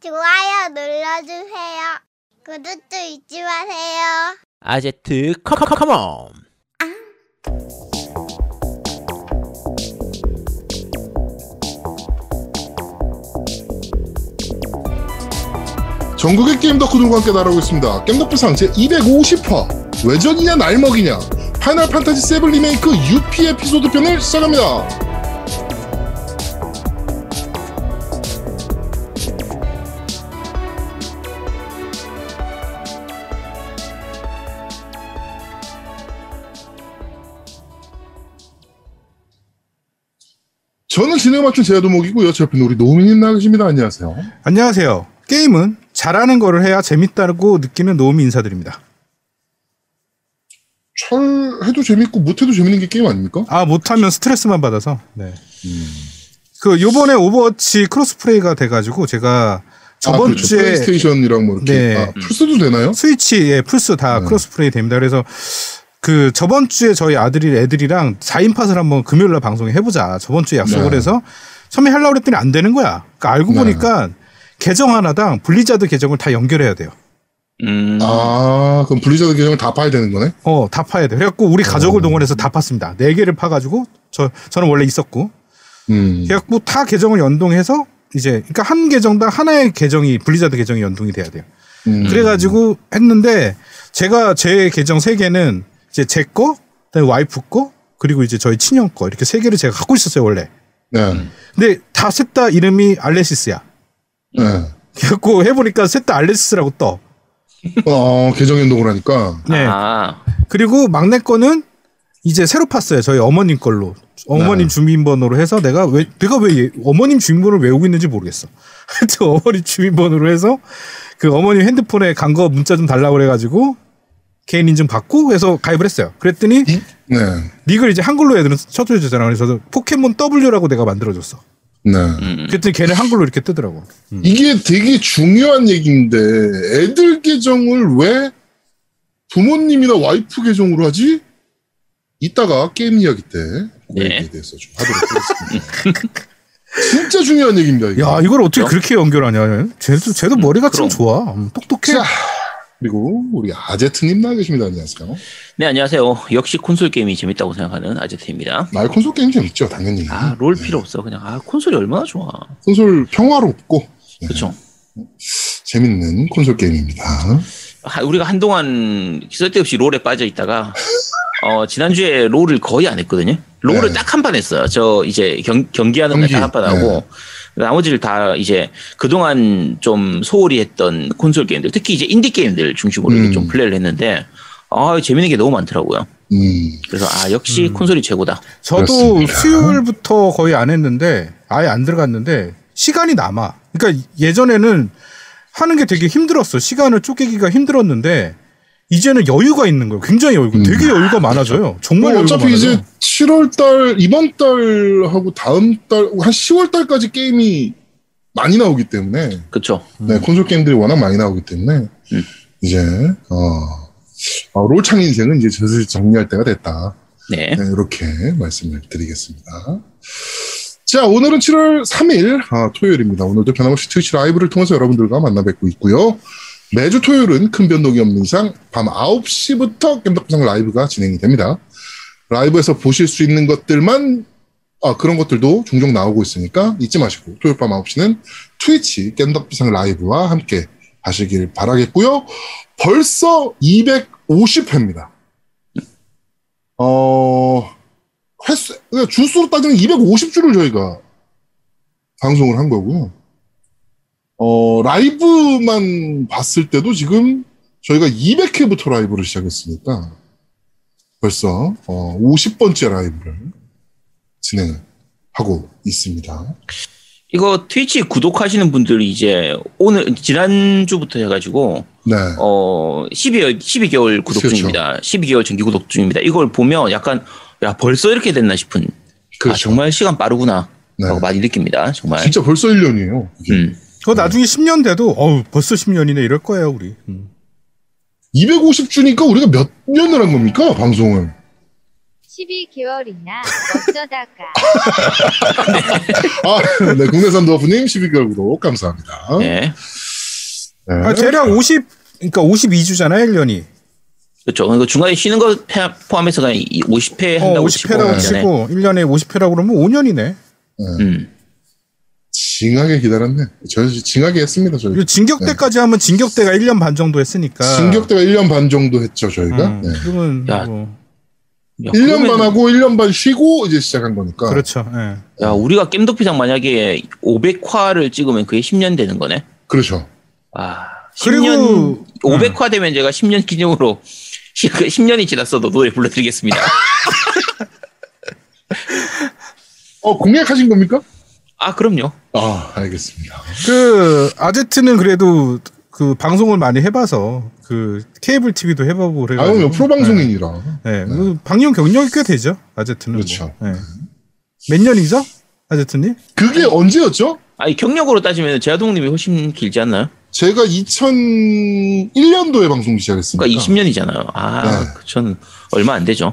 좋아요 눌러주세요. 구독도 잊지 마세요. 아제트 come come come on 전국의 게임 덕후들과 함께 날아오고 있습니다. 겜덕비상 제 250화 외전이냐 날먹이냐 파이널 판타지 7 리메이크 유피 에피소드 편을 시작합니다. 저는 진행 맞춘 제야도목이고요. 제 옆에 우리 노민님 나와 계십니다. 안녕하세요. 안녕하세요. 게임은 잘하는 거를 해야 재밌다고 느끼는 노미 인사드립니다. 잘 해도 재밌고 못해도 재밌는 게 게임 아닙니까? 아 못하면 스트레스만 받아서. 네. 그 요번에 오버워치 crossplay가 돼가지고 제가 저번 아, 그렇죠. 주에 플레이스테이션이랑 뭐 이렇게 네. 아, 플스도 되나요? 스위치에 플스 다 네. crossplay 됩니다. 그래서 그 저번 주에 저희 아들이 애들이랑 4인 팟을 한번 금요일 날 방송에 해보자. 저번 주에 약속을 네. 해서 처음에 하려고 그랬더니 안 되는 거야. 그러니까 알고 네. 보니까 계정 하나당 블리자드 계정을 다 연결해야 돼요. 음. 아 그럼 블리자드 계정을 다 파야 되는 거네? 어, 다 파야 돼. 그래갖고 우리 가족을 어. 동원해서 다 팠습니다. 네 개를 파가지고 저 저는 원래 있었고, 음. 그래갖고 다 계정을 연동해서 이제 그러니까 한 계정당 하나의 계정이 블리자드 계정이 연동이 돼야 돼요. 음. 그래가지고 했는데 제가 제 계정 세 개는 이제 제 거, 그다음에 와이프 거, 그리고 이제 저희 친형 거 이렇게 세 개를 제가 갖고 있었어요 원래. 네. 근데 다 셋 다 이름이 알레시스야. 네. 그래갖고 해보니까 셋 다 알레시스라고 떠. 어 계정 연동을 하니까 네. 아. 그리고 막내 거는 이제 새로 팠어요. 저희 어머님 걸로. 어머님 네. 주민번호로 해서 내가 왜 내가 왜 얘- 어머님 주민번호를 외우고 있는지 모르겠어. 하여튼 어머님 주민번호로 해서 그 어머님 핸드폰에 간 거 문자 좀 달라고 그래 가지고 개인 인증 받고 해서 가입을 했어요. 그랬더니 이, 네. 닉을 이제 한글로 애들은 쳐줘주잖아. 그래서 저도 포켓몬 W라고 내가 만들어줬어. 네. 음. 그랬더니 걔는 한글로 이렇게 뜨더라고. 이게 되게 중요한 얘기인데 애들 계정을 왜 부모님이나 와이프 계정으로 하지? 이따가 게임 이야기 때그 네. 얘기에 대해서 좀 하도록 하겠습니다. 진짜 중요한 얘기입니다. 이거. 야 이걸 어떻게 그럼? 그렇게 연결하냐? 쟤도 쟤도 머리가 참 그럼. 좋아. 음, 똑똑해. 자, 그리고 우리 아제트님 나와 계십니다. 안녕하세요. 네, 안녕하세요. 역시 콘솔 게임이 재밌다고 생각하는 아제트입니다. 말 콘솔 게임 재밌죠, 당연히. 아, 롤 필요 없어. 그냥, 아, 콘솔이 얼마나 좋아. 콘솔 평화롭고 네, 그쵸. 재밌는 콘솔 게임입니다. 하- 우리가 한동안 쓸데없이 롤에 빠져 있다가, 어, 지난주에 롤을 거의 안 했거든요. 롤을 네. 딱한 판 했어요. 저 이제 경, 경기하는 날 경기, 딱한 판 하고, 나머지를 다 이제 그동안 좀 소홀히 했던 콘솔 게임들, 특히 이제 인디 게임들 중심으로 이렇게 음. 좀 플레이를 했는데, 아, 재밌는 게 너무 많더라고요. 음, 그래서 아, 역시 콘솔이 최고다. 저도 그렇습니다. 수요일부터 거의 안 했는데 아예 안 들어갔는데 시간이 남아. 그러니까 예전에는 하는 게 되게 힘들었어. 시간을 쪼개기가 힘들었는데 이제는 여유가 있는 거예요. 굉장히 여유가. 음. 되게 여유가 많아져요. 정말 뭐 여유가 어차피 많아요. 이제 7월 달, 이번 달하고 다음 달, 한 10월 달까지 게임이 많이 나오기 때문에, 그쵸. 네, 콘솔 게임들이 워낙 많이 나오기 때문에, 음. 이제, 어, 어, 롤창 인생은 이제 슬슬 정리할 때가 됐다. 네. 네, 이렇게 말씀을 드리겠습니다. 자, 오늘은 7월 3일, 아, 토요일입니다. 오늘도 변함없이 트위치 라이브를 통해서 여러분들과 만나 뵙고 있고요. 매주 토요일은 큰 변동이 없는 이상 밤 9시부터 겜덕비상 라이브가 진행이 됩니다. 라이브에서 보실 수 있는 것들만, 아, 그런 것들도 종종 나오고 있으니까 잊지 마시고, 토요일 밤 9시는 트위치 겜덕비상 라이브와 함께 하시길 바라겠고요. 벌써 250회입니다. 어, 횟수, 그러니까 주수로 따지면 250주를 저희가 방송을 한 거고요. 어, 라이브만 봤을 때도 지금 저희가 200회부터 라이브를 시작했으니까 벌써 어, 50번째 라이브를 진행을 하고 있습니다. 이거 트위치 구독하시는 분들이 이제 오늘 지난주부터 해가지고 네. 어 12월 12개월 구독 그렇죠. 중입니다. 12개월 정기 구독 중입니다. 이걸 보면 약간 야 벌써 이렇게 됐나 싶은 아 그렇죠. 정말 시간 빠르구나 네. 라고 많이 느낍니다. 정말. 진짜 벌써 1년이에요. 음. 그거 나중에 10년 돼도 어우 벌써 10년이네 이럴 거예요 우리. 음. 250주니까 우리가 몇 년을 한 겁니까? 방송을. 12개월이나 어쩌다가 아, 네, 국내산 더프님 12개월 구독 감사합니다. 네. 네. 아, 대략 50 그러니까 52주잖아요, 1년이. 그렇죠. 그 중간에 쉬는 거 페- 포함해서 그냥 50회 어, 한다고 50회라고 치고 치고 1년에 50회라고 그러면 5년이네. 음. 징하게 기다렸네. 저 징하게 했습니다, 저희. 그리고 진격대까지 하면 진격대가 1년 반 정도 했으니까. 진격대가 1년 반 정도 했죠, 저희가. 음, 네. 그러면 야, 뭐, 야, 1년 그러면은- 반 하고 1년 반 쉬고 이제 시작한 거니까. 그렇죠. 예. 야, 우리가 겜덕비상 만약에 500화를 찍으면 그게 10년 되는 거네. 그렇죠. 아, 그리고- 10년 500화 되면 제가 10년 기념으로 10년이 지났어도 노래 불러드리겠습니다. 어, 공약하신 겁니까? 아, 그럼요. 아, 알겠습니다. 그 아제트는 그래도 그 방송을 많이 해봐서 그 케이블 TV도 해보고 아, 그래가지고. 그럼요. 프로 방송인이라. 네. 네. 그 방영 경력이 꽤 되죠. 아제트는. 그렇죠. 뭐. 네. 몇 년이죠? 아제트님? 그게 언제였죠? 아니, 경력으로 따지면 제아동님이 훨씬 길지 않나요? 제가 2001년도에 방송 시작했습니다. 그러니까 20년이잖아요. 아, 네. 전 얼마 안 되죠.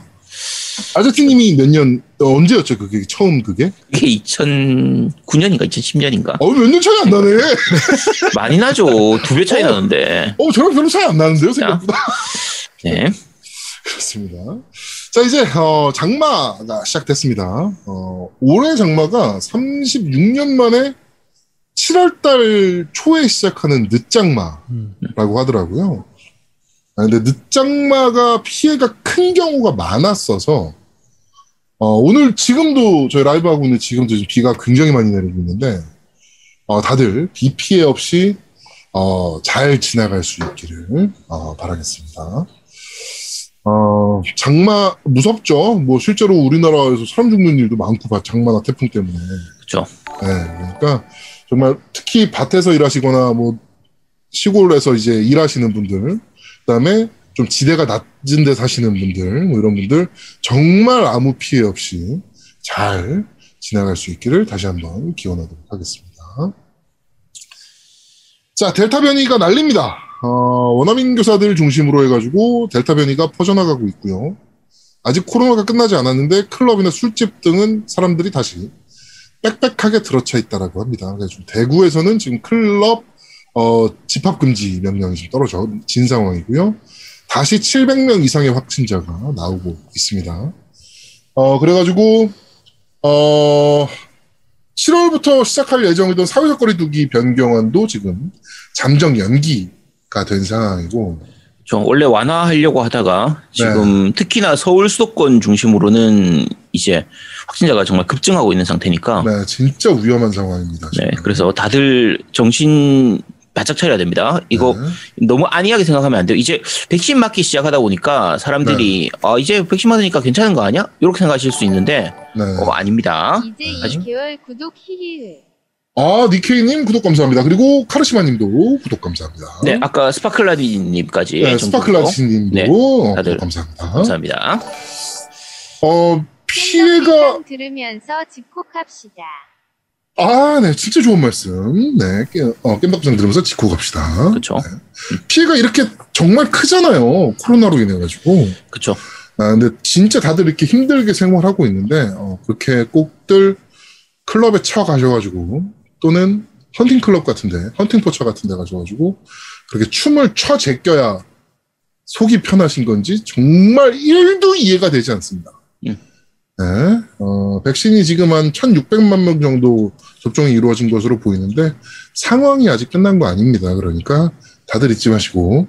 아저씨님이 몇 년, 어, 언제였죠? 그게 처음 그게? 이게 2009년인가 2010년인가? 어, 몇 년 차이 안 나네. 많이 나죠. 두 배 차이 나는데. 어, 저랑 별로 차이 안 나는데요, 생각보다. 네. 그렇습니다. 자, 이제, 어, 장마가 시작됐습니다. 어, 올해 장마가 36년 만에 7월달 초에 시작하는 늦장마라고 하더라고요. 아, 근데 늦장마가 피해가 큰 경우가 많았어서, 어, 오늘 지금도 저희 라이브 하고 있는 지금도 지금 비가 굉장히 많이 내리고 있는데, 어, 다들 비 피해 없이, 어, 잘 지나갈 수 있기를, 어, 바라겠습니다. 어, 장마 무섭죠. 뭐 실제로 우리나라에서 사람 죽는 일도 많고 봐, 장마나 태풍 때문에. 그렇죠. 네, 그러니까 정말 특히 밭에서 일하시거나 뭐 시골에서 이제 일하시는 분들, 그다음에 좀 지대가 낮은 데 사시는 분들, 뭐 이런 분들 정말 아무 피해 없이 잘 지나갈 수 있기를 다시 한번 기원하도록 하겠습니다. 자, 델타 변이가 난립니다. 어, 원어민 교사들 중심으로 해가지고 델타 변이가 퍼져나가고 있고요. 아직 코로나가 끝나지 않았는데 클럽이나 술집 등은 사람들이 다시 빽빽하게 들어차 있다라고 합니다. 그래서 대구에서는 지금 클럽 어, 집합 금지 명령이 지금 떨어진 상황이고요. 다시 700명 이상의 확진자가 나오고 있습니다. 어, 그래가지고 어, 7월부터 시작할 예정이던 사회적 거리두기 변경안도 지금 잠정 연기가 된 상황이고 좀 원래 완화하려고 하다가 지금 특히나 서울 수도권 중심으로는 이제 확진자가 정말 급증하고 있는 상태니까 네, 진짜 위험한 상황입니다. 네, 지금. 그래서 다들 정신 바짝 차려야 됩니다. 이거 네. 너무 안이하게 생각하면 안 돼요. 이제 백신 맞기 시작하다 보니까 사람들이 아 이제 백신 맞으니까 괜찮은 거 아니야? 이렇게 생각하실 수 있는데 네. 어, 아닙니다. 이제 아직? 2개월 구독 히히 아, 니케이님 구독 감사합니다. 그리고 카르시마님도 구독 감사합니다. 네, 아까 스파클라디님까지 네, 정도 스파클라시님도 네, 구독 다들 감사합니다. 감사합니다. 어, 피해가 들으면서 집콕합시다. 아, 네, 진짜 좋은 말씀. 네, 깨, 어, 깸덕장 들으면서 짚고 갑시다. 그렇죠, 피해가 이렇게 정말 크잖아요. 코로나로 인해 가지고. 그렇죠. 아, 근데 진짜 다들 이렇게 힘들게 생활하고 있는데 어, 그렇게 꼭들 클럽에 쳐 가셔가지고 또는 헌팅 클럽 같은데 헌팅 포차 같은데 가셔가지고 그렇게 춤을 춰 제껴야 속이 편하신 건지 정말 1도 이해가 되지 않습니다. 음. 네, 어, 백신이 지금 한 1,600만 명 정도 접종이 이루어진 것으로 보이는데 상황이 아직 끝난 거 아닙니다. 그러니까 다들 잊지 마시고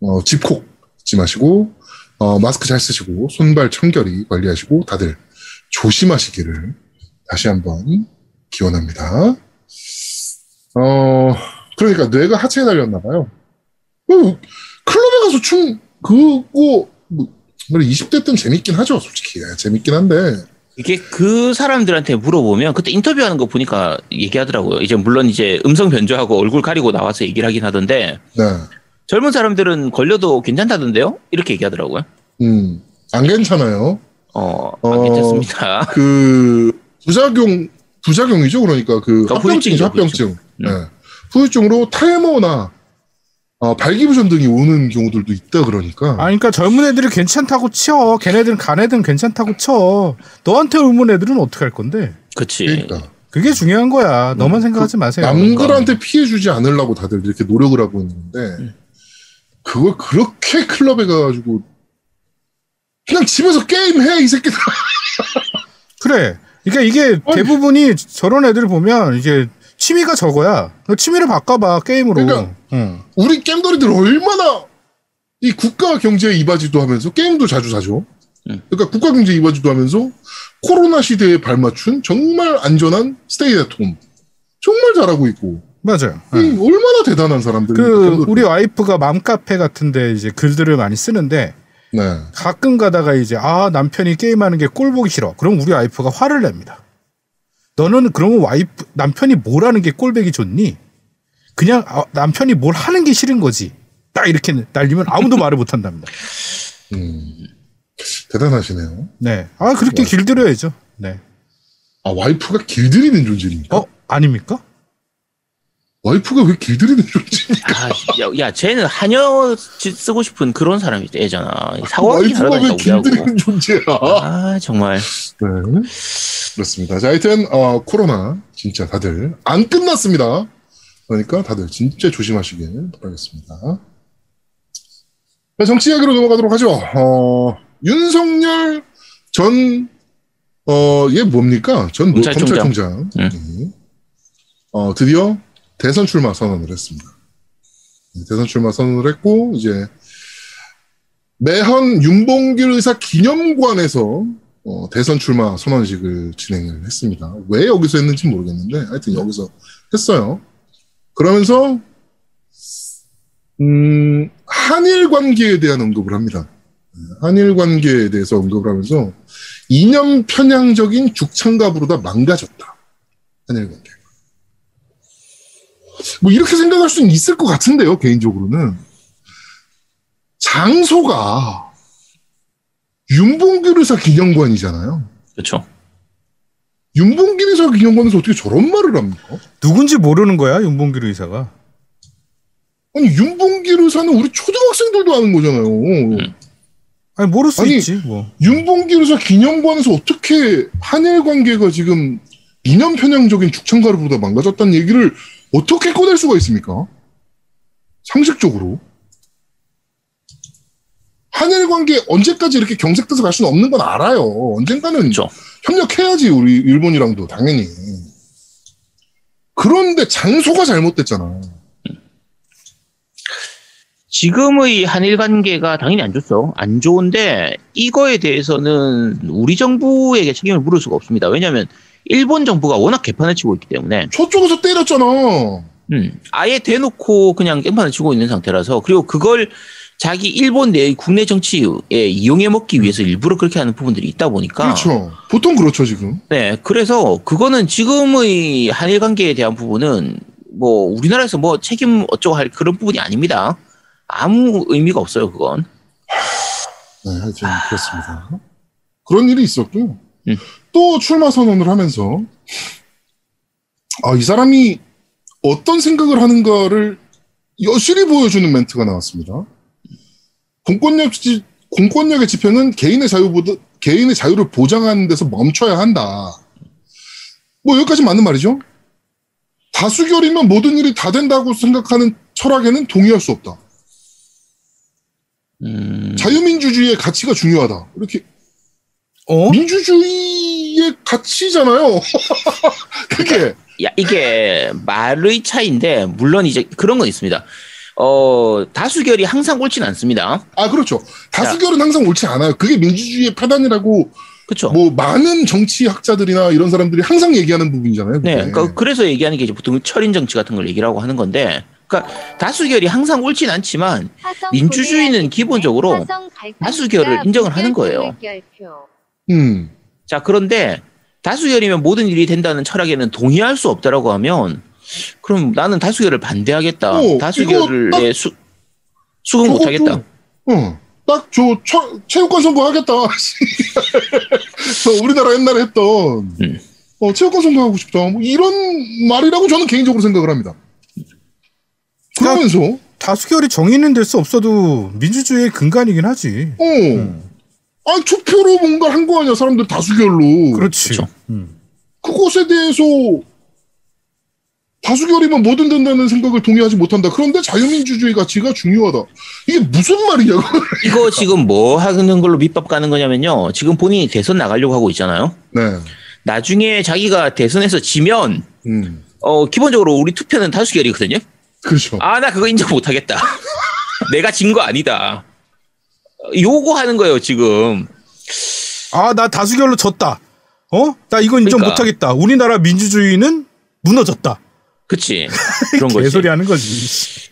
어, 집콕 잊지 마시고 어, 마스크 잘 쓰시고 손발 청결히 관리하시고 다들 조심하시기를 다시 한번 기원합니다. 어, 그러니까 뇌가 하체에 달렸나 봐요. 어, 클럽에 가서 춤 그거 뭐 20대 때는 재밌긴 하죠, 솔직히. 예, 재밌긴 한데. 이게 그 사람들한테 물어보면 그때 인터뷰하는 거 보니까 얘기하더라고요. 이제 물론 이제 음성 변조하고 얼굴 가리고 나와서 얘기를 하긴 하던데 네. 젊은 사람들은 걸려도 괜찮다던데요? 이렇게 얘기하더라고요. 음. 안 괜찮아요. 어, 안 어, 괜찮습니다. 그 부작용 부작용이죠. 그러니까 그 그러니까 합병증이죠. 후유증이죠, 합병증. 후유증. 네. 후유증으로 탈모나 어, 어, 발기부전 등이 오는 경우들도 있다 그러니까. 아, 그러니까 젊은 애들이 괜찮다고 쳐. 걔네들은 간 애들은 괜찮다고 쳐. 너한테 옮은 애들은 어떻게 할 건데? 그치. 그러니까 그게 중요한 거야. 너만 생각하지 마세요. 남들한테 피해 주지 않으려고 다들 이렇게 노력을 하고 있는데 음. 그걸 그렇게 클럽에 가가지고 그냥 집에서 게임 해 이 새끼들. 그래. 그러니까 이게 아니. 대부분이 저런 애들 보면 이게 취미가 저거야. 너 취미를 바꿔봐 게임으로. 그러니까 응. 우리 겜돌이들 얼마나 이 국가 경제에 이바지도 하면서 게임도 자주 사죠. 음. 그러니까 국가 경제에 이바지도 하면서 코로나 시대에 발맞춘 정말 안전한 스테이 앳홈 정말 잘하고 있고 맞아요. 이 응. 얼마나 대단한 사람들. 그 우리 와이프가 맘카페 같은데 이제 글들을 많이 쓰는데 네. 가끔 가다가 이제 아 남편이 게임하는 게 꼴 보기 싫어. 그럼 우리 와이프가 화를 냅니다. 너는 그러면 와이프 남편이 뭘 하는 게 꼴보기 좋니? 그냥 아, 남편이 뭘 하는 게 싫은 거지. 딱 이렇게 날리면 아무도 말을 못 한답니다. 음. 대단하시네요. 네. 아 그렇게 길들여야죠. 네. 아 와이프가 길들이는 존재입니까? 어 아닙니까? 와이프가 왜 길들이는 존재입니까? 아, 야, 야, 쟤는 한여 짓 쓰고 싶은 그런 사람이 애잖아. 사고하기 왜 다르다니까 우리하고. 길들이는 존재야? 아 정말. 네. 그렇습니다. 자, 하여튼, 어, 코로나, 진짜 다들 안 끝났습니다. 그러니까 다들 진짜 조심하시길 바라겠습니다. 자, 정치 이야기로 넘어가도록 하죠. 어, 윤석열 전, 어, 얘 뭡니까? 전 뭐- 검찰총장. 검찰총장. 네. 어, 드디어 대선 출마 선언을 했습니다. 네, 대선 출마 선언을 했고, 이제, 매헌 윤봉길 의사 기념관에서 어, 대선 출마 선언식을 진행을 했습니다. 왜 여기서 했는지 모르겠는데 하여튼 여기서 했어요. 그러면서 음, 한일 관계에 대한 언급을 합니다. 네, 한일 관계에 대해서 언급을 하면서 이념 편향적인 죽창갑으로 다 망가졌다. 한일 관계. 뭐 이렇게 생각할 수는 있을 것 같은데요, 개인적으로는. 장소가 윤봉길 의사 기념관이잖아요. 그렇죠. 윤봉길 의사 기념관에서 어떻게 저런 말을 합니까? 누군지 모르는 거야 윤봉길 의사가. 아니 윤봉길 의사는 우리 초등학생들도 아는 거잖아요. 아니 모를 수 아니, 있지 뭐. 윤봉길 의사 기념관에서 어떻게 한일 관계가 지금 이념 편향적인 죽창가루보다 망가졌다는 얘기를 어떻게 꺼낼 수가 있습니까? 상식적으로. 한일 관계 언제까지 이렇게 경색돼서 갈 수는 없는 건 알아요. 언젠가는 그렇죠. 협력해야지 우리 일본이랑도 당연히. 그런데 장소가 잘못됐잖아. 지금의 한일 관계가 당연히 안 좋죠. 안 좋은데 이거에 대해서는 우리 정부에게 책임을 물을 수가 없습니다. 왜냐하면 일본 정부가 워낙 개판을 치고 있기 때문에 저쪽에서 때렸잖아. 음, 아예 대놓고 그냥 깽판을 치고 있는 상태라서 그리고 그걸 자기 일본 내 국내 정치에 이용해 먹기 위해서 일부러 그렇게 하는 부분들이 있다 보니까 그렇죠. 보통 그렇죠 지금. 네 그래서 그거는 지금의 한일 관계에 대한 부분은 뭐 우리나라에서 뭐 책임 어쩌고 할 그런 부분이 아닙니다. 아무 의미가 없어요 그건. 네, 하여튼 그렇습니다. 그런 일이 있었고요. 음. 또 출마 선언을 하면서 아, 이 사람이 어떤 생각을 하는가를 여실히 보여주는 멘트가 나왔습니다. 공권력 지, 공권력의 지표는 개인의 자유보다 개인의 자유를 보장하는 데서 멈춰야 한다. 뭐 여기까지 맞는 말이죠. 다수결이면 모든 일이 다 된다고 생각하는 철학에는 동의할 수 없다. 음, 자유민주주의의 가치가 중요하다. 이렇게 어? 민주주의 의 가치잖아요. 그게 야, 이게 말의 차이인데 물론 이제 그런 건 있습니다. 어 다수결이 항상 옳지는 않습니다. 아 그렇죠. 다수결은 항상 옳지 않아요. 그게 민주주의의 파단이라고 그렇죠? 뭐 많은 정치학자들이나 이런 사람들이 항상 얘기하는 부분이잖아요. 그게. 네, 그러니까 그래서 얘기하는 게 이제 보통 철인 정치 같은 걸 얘기라고 하는 건데, 그러니까 다수결이 항상 옳진 않지만 민주주의는 기본적으로 다수결을 인정을 하는 거예요. 음. 자 그런데 다수결이면 모든 일이 된다는 철학에는 동의할 수 없다라고 하면 그럼 나는 다수결을 반대하겠다. 어, 다수결을 예, 수, 수긍 못하겠다. 어. 딱저 체육관 선거하겠다. 어, 우리나라 옛날에 했던 음. 어, 체육관 선거하고 싶다. 뭐 이런 말이라고 저는 개인적으로 생각을 합니다. 그러면서 다수결이 정의는 될 수 없어도 민주주의의 근간이긴 하지. 어. 음. 아, 투표로 뭔가 한 거 아니야, 사람들 다수결로. 그렇지. 그렇죠. 음. 그것에 대해서 다수결이면 뭐든 된다는 생각을 동의하지 못한다. 그런데 자유민주주의 가치가 중요하다. 이게 무슨 말이냐고. 이거 지금 뭐 하는 걸로 밑밥 가는 거냐면요. 지금 본인이 대선 나가려고 하고 있잖아요. 네. 나중에 자기가 대선에서 지면 음. 어 기본적으로 우리 투표는 다수결이거든요. 그렇죠. 아 나 그거 인정 못하겠다. 내가 진 거 아니다. 요거 하는 거예요 지금. 아, 나 다수결로 졌다. 어? 나 이건 인정 그러니까. 못하겠다. 우리나라 민주주의는 무너졌다. 그치 그런 거지. 개소리 하는 거지.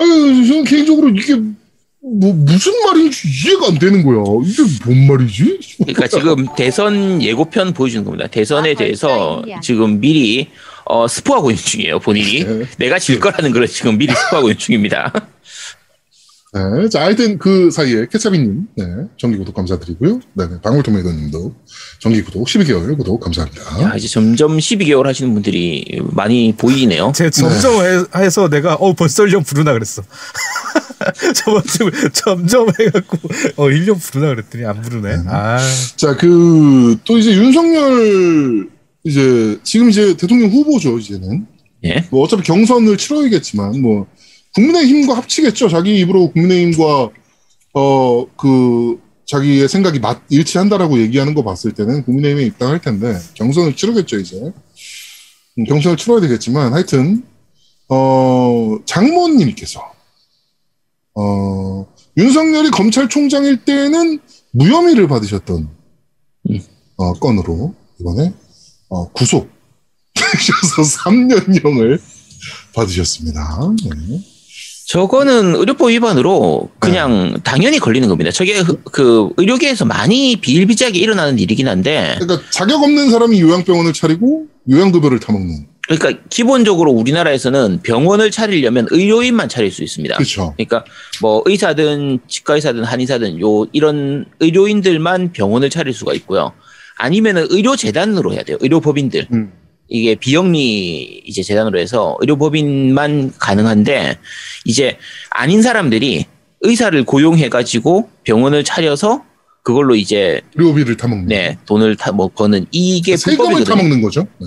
아유, 저는 개인적으로 이게 뭐 무슨 말인지 이해가 안 되는 거야. 이게 뭔 말이지? 그러니까 지금 대선 예고편 보여주는 겁니다. 대선에 아, 대해서. 지금 미리 어, 스포하고 있는 중이에요 본인이. 네. 내가 질 거라는 걸 지금 미리 스포하고 있는 중입니다. 네. 자, 하여튼 그 사이에 케차비님, 네. 정기 구독 감사드리고요. 네. 네. 방울토마토님도 정기 구독 12개월 구독 감사합니다. 야, 이제 점점 12개월 하시는 분들이 많이 보이네요. 제 점점 해, 해서 내가 어 벌써 1년 부르나 그랬어. 저번 주 점점 해갖고 어 1년 부르나 그랬더니 안 부르네. 아 자, 그, 또 이제 윤석열, 이제, 지금 이제 대통령 후보죠, 이제는. 예. 뭐 어차피 경선을 치러야겠지만, 뭐, 국민의힘과 합치겠죠. 자기 입으로 국민의힘과, 어, 그, 자기의 생각이 맞, 일치한다라고 얘기하는 거 봤을 때는 국민의힘에 입당할 텐데, 경선을 치르겠죠, 이제. 음, 경선을 치러야 되겠지만, 하여튼, 어, 장모님께서, 어, 윤석열이 검찰총장일 때는 무혐의를 받으셨던, 음. 어, 건으로, 이번에, 어, 구속. 되셔서 3년형을 받으셨습니다. 네. 저거는 의료법 위반으로 그냥 네. 당연히 걸리는 겁니다. 저게 그- 그 의료계에서 많이 비일비재하게 일어나는 일이긴 한데 그러니까 자격 없는 사람이 요양병원을 차리고 요양급여를 타먹는. 그러니까 기본적으로 우리나라에서는 병원을 차리려면 의료인만 차릴 수 있습니다. 그렇죠. 그러니까 뭐 의사든 치과 의사든 한의사든 요 이런 의료인들만 병원을 차릴 수가 있고요. 아니면은 의료재단으로 해야 돼요. 의료법인들. 음. 이게 비영리 이제 재단으로 해서 의료법인만 가능한데 이제 아닌 사람들이 의사를 고용해 가지고 병원을 차려서 그걸로 이제 의료비를 타먹는. 네 돈을 타뭐 버는 이게 세금을 불법이거든요. 타먹는 거죠. 네.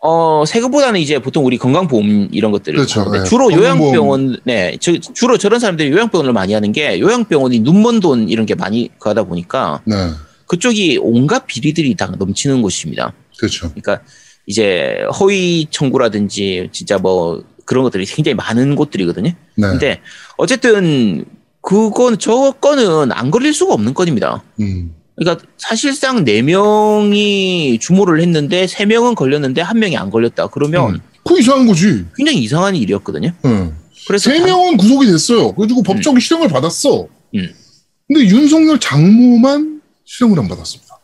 어 세금보다는 이제 보통 우리 건강보험 이런 것들을 그렇죠. 네. 주로. 요양병원 네 저, 주로 저런 사람들이 요양병원을 많이 하는 게 요양병원이 눈먼 돈 이런 게 많이 가다 보니까 네. 그쪽이 온갖 비리들이 다 넘치는 곳입니다. 그렇죠. 그러니까 이제 허위 청구라든지 진짜 뭐 그런 것들이 굉장히 많은 곳들이거든요. 네. 근데 어쨌든 그건 저 건은 안 걸릴 수가 없는 건입니다. 음. 그러니까 사실상 네 명이 주모를 했는데 세 명은 걸렸는데 한 명이 안 걸렸다. 그러면 음. 그 이상한 거지. 굉장히 이상한 일이었거든요. 네. 그래서 세 당- 명은 구속이 됐어요. 그래가지고 법적 실형을 받았어. 음. 근데 윤석열 장모만 실형을 안 받았습니다.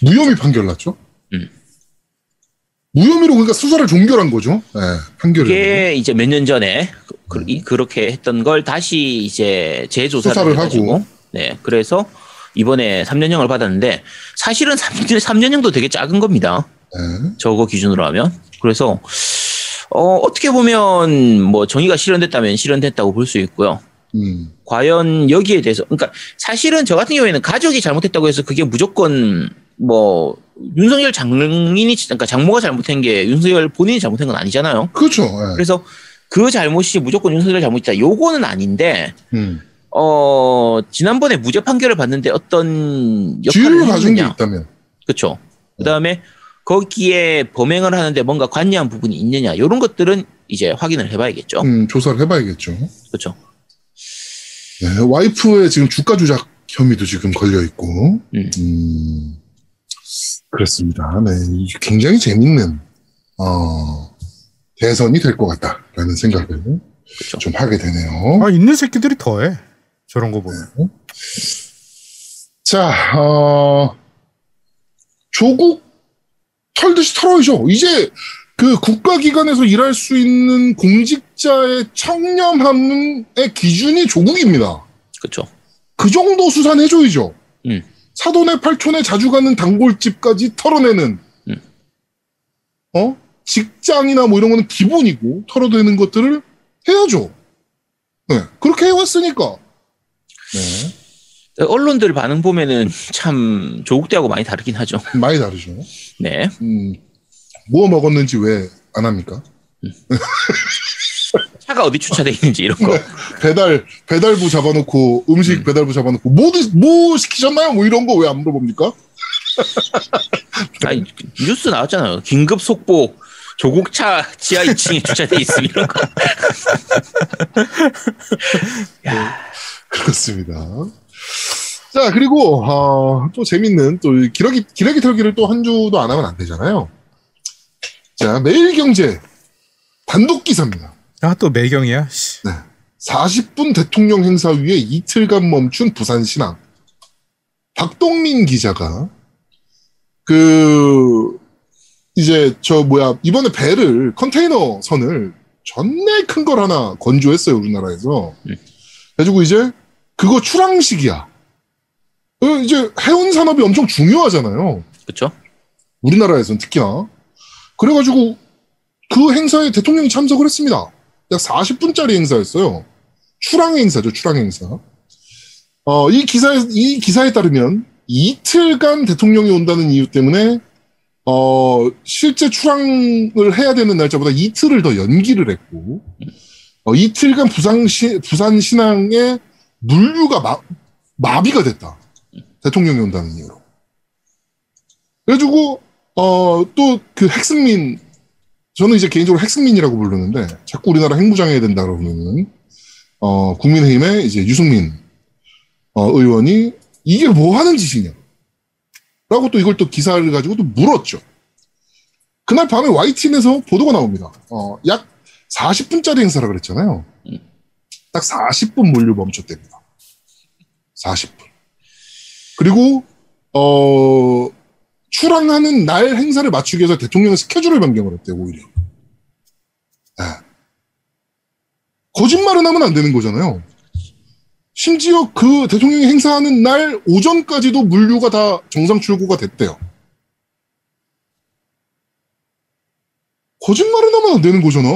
무혐의 판결 났죠. 음. 무혐의로 그러니까 수사를 종결한 거죠. 네, 판결을. 그게 이제 몇 년 전에 그, 이- 그렇게 했던 걸 다시 이제 재조사를 수사를 하고. 네 그래서 이번에 3년형을 받았는데 사실은 3년, 3년 형도 되게 작은 겁니다. 네. 저거 기준으로 하면 그래서 어, 어떻게 보면 뭐 정의가 실현됐다면 실현됐다고 볼 수 있고요. 음. 과연 여기에 대해서 그러니까 사실은 저 같은 경우에는 가족이 잘못했다고 해서 그게 무조건 뭐 윤석열 장인이 그러니까 장모가 잘못한 게 윤석열 본인이 잘못한 건 아니잖아요. 그렇죠. 네. 그래서 그 잘못이 무조건 윤석열 잘못이다. 요거는 아닌데 음. 어 지난번에 무죄 판결을 받는데 어떤 역할을 가진 게. 있다면. 그렇죠. 그다음에 거기에 범행을 하는데 뭔가 관여한 부분이 있느냐. 요런 것들은 이제 확인을 해봐야겠죠. 음, 조사를 해봐야겠죠. 그렇죠. 네, 와이프의 지금 주가 조작 혐의도 지금 걸려 있고, 음. 음, 그렇습니다. 네, 굉장히 재밌는 어, 대선이 될 것 같다라는 생각을 그렇죠. 좀 하게 되네요. 아 있는 새끼들이 더해 저런 거 보면. 자, 어, 조국 털듯이 털어야죠. 이제 그 국가기관에서 일할 수 있는 공직자의 청렴함의 기준이 조국입니다. 그렇죠. 그 정도 수산 해줘야죠. 음. 사돈의 팔촌에 자주 가는 단골집까지 털어내는. 음. 어? 직장이나 뭐 이런 거는 기본이고 털어대는 것들을 해야죠. 네, 그렇게 해왔으니까. 네, 언론들 반응 보면은 참 조국 때하고 많이 다르긴 하죠. 많이 다르죠. 네. 음, 뭐 먹었는지 왜 안 합니까? 차가 어디 주차돼 있는지 이런 거. 배달 배달부 잡아놓고 음식 배달부 잡아놓고 뭐, 드- 뭐 시키셨나요? 뭐 이런 거 왜 안 물어봅니까? 아니, 뉴스 나왔잖아요. 긴급 속보. 조국차 지하 2층에 주차돼 있음 이런 거. 그렇습니다. 자 그리고 어, 또 재밌는 또 기러기 기러기 털기를 또 한 주도 안 하면 안 되잖아요. 자 매일경제 단독 기사입니다. 아 또 매경이야. 씨. 40분 대통령 행사 위에 이틀간 멈춘 부산신항. 박동민 기자가 그 이제 저 뭐야 이번에 배를 컨테이너 선을 전내 큰 걸 하나 건조했어요 우리나라에서. 음. 그래가지고 이제 그거 출항식이야. 어, 이제 해운 산업이 엄청 중요하잖아요. 그쵸? 우리나라에서는 특히나. 그래가지고 그 행사에 대통령이 참석을 했습니다. 약 40분짜리 행사였어요. 출항 행사죠, 출항 행사. 어, 이 기사에, 이 기사에 따르면 이틀간 대통령이 온다는 이유 때문에, 어, 실제 출항을 해야 되는 날짜보다 이틀을 더 연기를 했고, 어, 이틀간 부산, 시, 부산 신항의 물류가 마, 마비가 됐다. 대통령이 온다는 이유로. 그래가지고, 어, 또 그 핵승민, 저는 이제 개인적으로 핵승민이라고 부르는데, 자꾸 우리나라 핵무장해야 된다 그러면은, 어, 국민의힘의 이제 유승민, 어, 의원이 이게 뭐 하는 짓이냐. 라고 또 이걸 또 기사를 가지고 또 물었죠. 그날 밤에 YTN에서 보도가 나옵니다. 어, 약 40분짜리 행사라 그랬잖아요. 딱 40분 물류 멈췄답니다. 40분. 그리고, 어, 출항하는 날 행사를 맞추기 위해서 대통령의 스케줄을 변경을 했대요, 오히려. 예. 거짓말은 하면 안 되는 거잖아요. 심지어 그 대통령이 행사하는 날 오전까지도 물류가 다 정상 출고가 됐대요. 거짓말은 하면 안 되는 거잖아.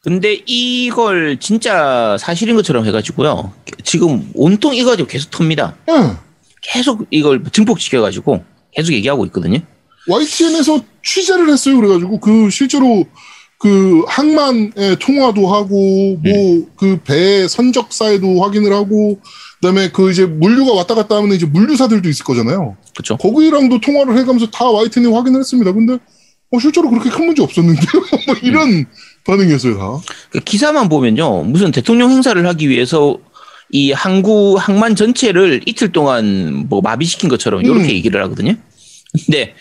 근데 이걸 진짜 사실인 것처럼 해가지고요. 지금 온통 이거 가지고 계속 텁니다. 예. 계속 이걸 증폭시켜가지고 계속 얘기하고 있거든요. YTN에서 취재를 했어요. 그래가지고 그 실제로 그 항만에 통화도 하고 뭐 그 배 선적사에도 확인을 하고 그다음에 그 이제 물류가 왔다 갔다 하면 이제 물류사들도 있을 거잖아요. 그쵸? 거기랑도 통화를 해가면서 다 YTN이 확인을 했습니다. 근데 어, 실제로 그렇게 큰 문제 없었는데요. 뭐 이런 반응이었어요 다. 그 기사만 보면요. 무슨 대통령 행사를 하기 위해서 이 항구 항만 전체를 이틀 동안 뭐 마비시킨 것처럼 이렇게 음. 얘기를 하거든요. 근데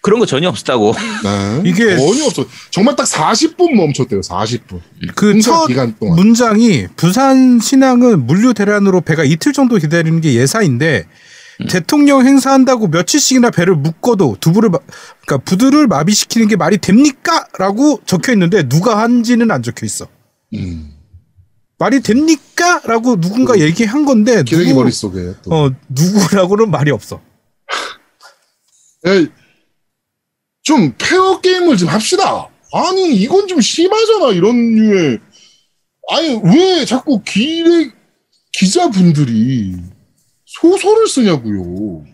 그런 거 전혀 없었다고. 네. 이게- 전혀 없어. 정말 딱 40분 멈췄대요. 40분. 그 행사 첫 기간 동안. 문장이 부산 신항은 물류 대란으로 배가 이틀 정도 기다리는 게 예사인데 대통령 행사한다고 며칠씩이나 배를 묶어도 두부를 마- 그러니까 부두를 마비시키는 게 말이 됩니까?라고 적혀 있는데 누가 한지는 안 적혀 있어. 음. 말이 됩니까?라고 누군가 얘기한 건데 기레기 누구- 머릿속에 또. 어 누구라고는 말이 없어. 에, 좀 페어 게임을 좀 합시다. 아니 이건 좀 심하잖아 이런 류의 아니 왜 자꾸 기레 기자분들이 소설을 쓰냐고요.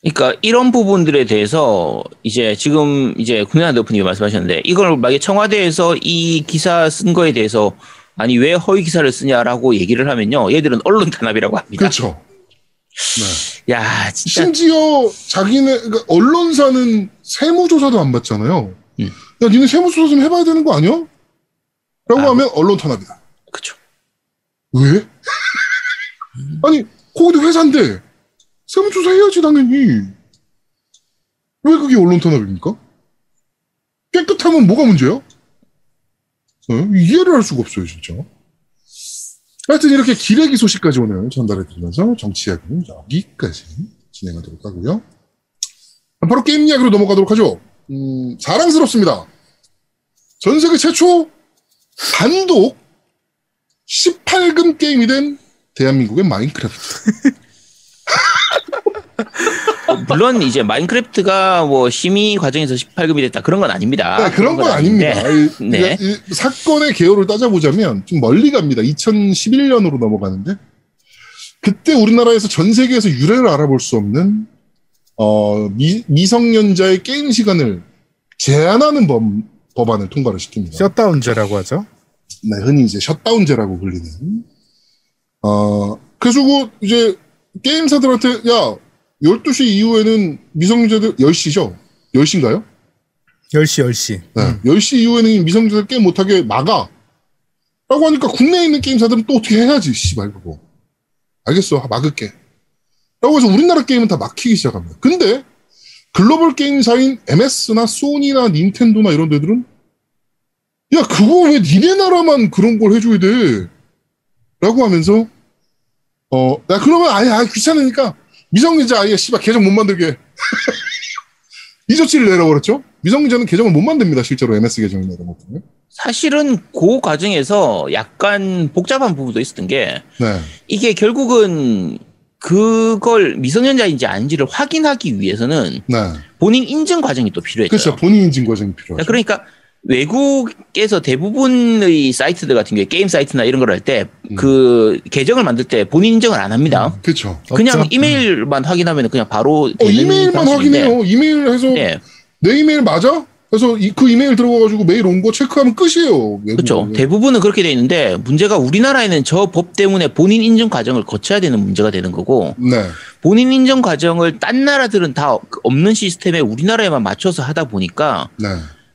그러니까 이런 부분들에 대해서 이제 지금 이제 국민의당 대표님이 말씀하셨는데 이걸 만약에 청와대에서 이 기사 쓴 거에 대해서 아니 왜 허위 기사를 쓰냐라고 얘기를 하면요 얘들은 언론 탄압이라고 합니다. 그렇죠. 야 진짜 심지어 자기네 그러니까 언론사는 세무조사도 안 받잖아요. 음. 야 니네 세무조사 좀 해봐야 되는 거 아니야? 라고 아. 하면 언론 탄압이다. 그쵸. 왜? 아니 거기도 회사인데 세무조사 해야지 당연히. 왜 그게 언론 탄압입니까? 깨끗하면 뭐가 문제야? 어? 이해를 할 수가 없어요 진짜. 하여튼 이렇게 기레기 소식까지 오늘 전달해 드리면서 정치 이야기는 여기까지 진행하도록 하고요. 바로 게임 이야기로 넘어가도록 하죠. 음, 사랑스럽습니다. 전 세계 최초 단독 18금 게임이 된 대한민국의 마인크래프트. 어, 물론 이제 마인크래프트가 뭐 심의 과정에서 18금이 됐다 그런 건 아닙니다. 네, 그런 건 아닌데. 아닙니다. 이- 네. 이- 이 사건의 개요를 따져보자면 좀 멀리 갑니다. 2011년으로 넘어가는데 그때 우리나라에서 전 세계에서 유래를 알아볼 수 없는 어, 미, 미성년자의 게임 시간을 제한하는 법, 법안을 통과를 시킵니다. 셧다운제라고 하죠. 네, 흔히 이제 셧다운제라고 불리는. 어, 그래서 그 이제 게임사들한테 야 12시 이후에는 미성년자들 10시죠? 10시인가요? 10시 10시. 네. 10시 이후에는 미성년자들 게임 못하게 막아. 라고 하니까 국내에 있는 게임사들은 또 어떻게 해야지, 씨발, 그거. 알겠어, 막을게. 라고 해서 우리나라 게임은 다 막히기 시작합니다. 근데, 글로벌 게임사인 MS나 소니나 닌텐도나 이런 데들은, 야, 그거 왜 니네 나라만 그런 걸 해줘야 돼? 라고 하면서, 어, 야, 그러면 아예, 아예 귀찮으니까, 미성년자 아예, 씨발, 계정 못 만들게. 이 조치를 내려버렸죠? 미성년자는 계정을 못 만듭니다, 실제로 MS 계정을 내려놓고. 사실은 그 과정에서 약간 복잡한 부분도 있었던 게 네. 이게 결국은 그걸 미성년자인지 아닌지를 확인하기 위해서는 네. 본인 인증 과정이 또 필요했어요. 그렇죠. 본인 인증 과정이 필요하죠. 그러니까 외국에서 대부분의 사이트들 같은 경우에 게임 사이트나 이런 걸 할때 음. 그 계정을 만들 때 본인 인증을 안 합니다. 그렇죠. 그냥 없죠. 이메일만 확인하면 그냥 바로 어, 이메일만 확인해요. 이메일 해서 네, 내 이메일 맞아? 그래서 이, 그 이메일 들어가가지고 메일 온 거 체크하면 끝이에요. 그렇죠. 대부분은 그렇게 돼 있는데 문제가 우리나라에는 저 법 때문에 본인 인증 과정을 거쳐야 되는 문제가 되는 거고 네. 본인 인증 과정을 딴 나라들은 다 없는 시스템에 우리나라에만 맞춰서 하다 보니까 네.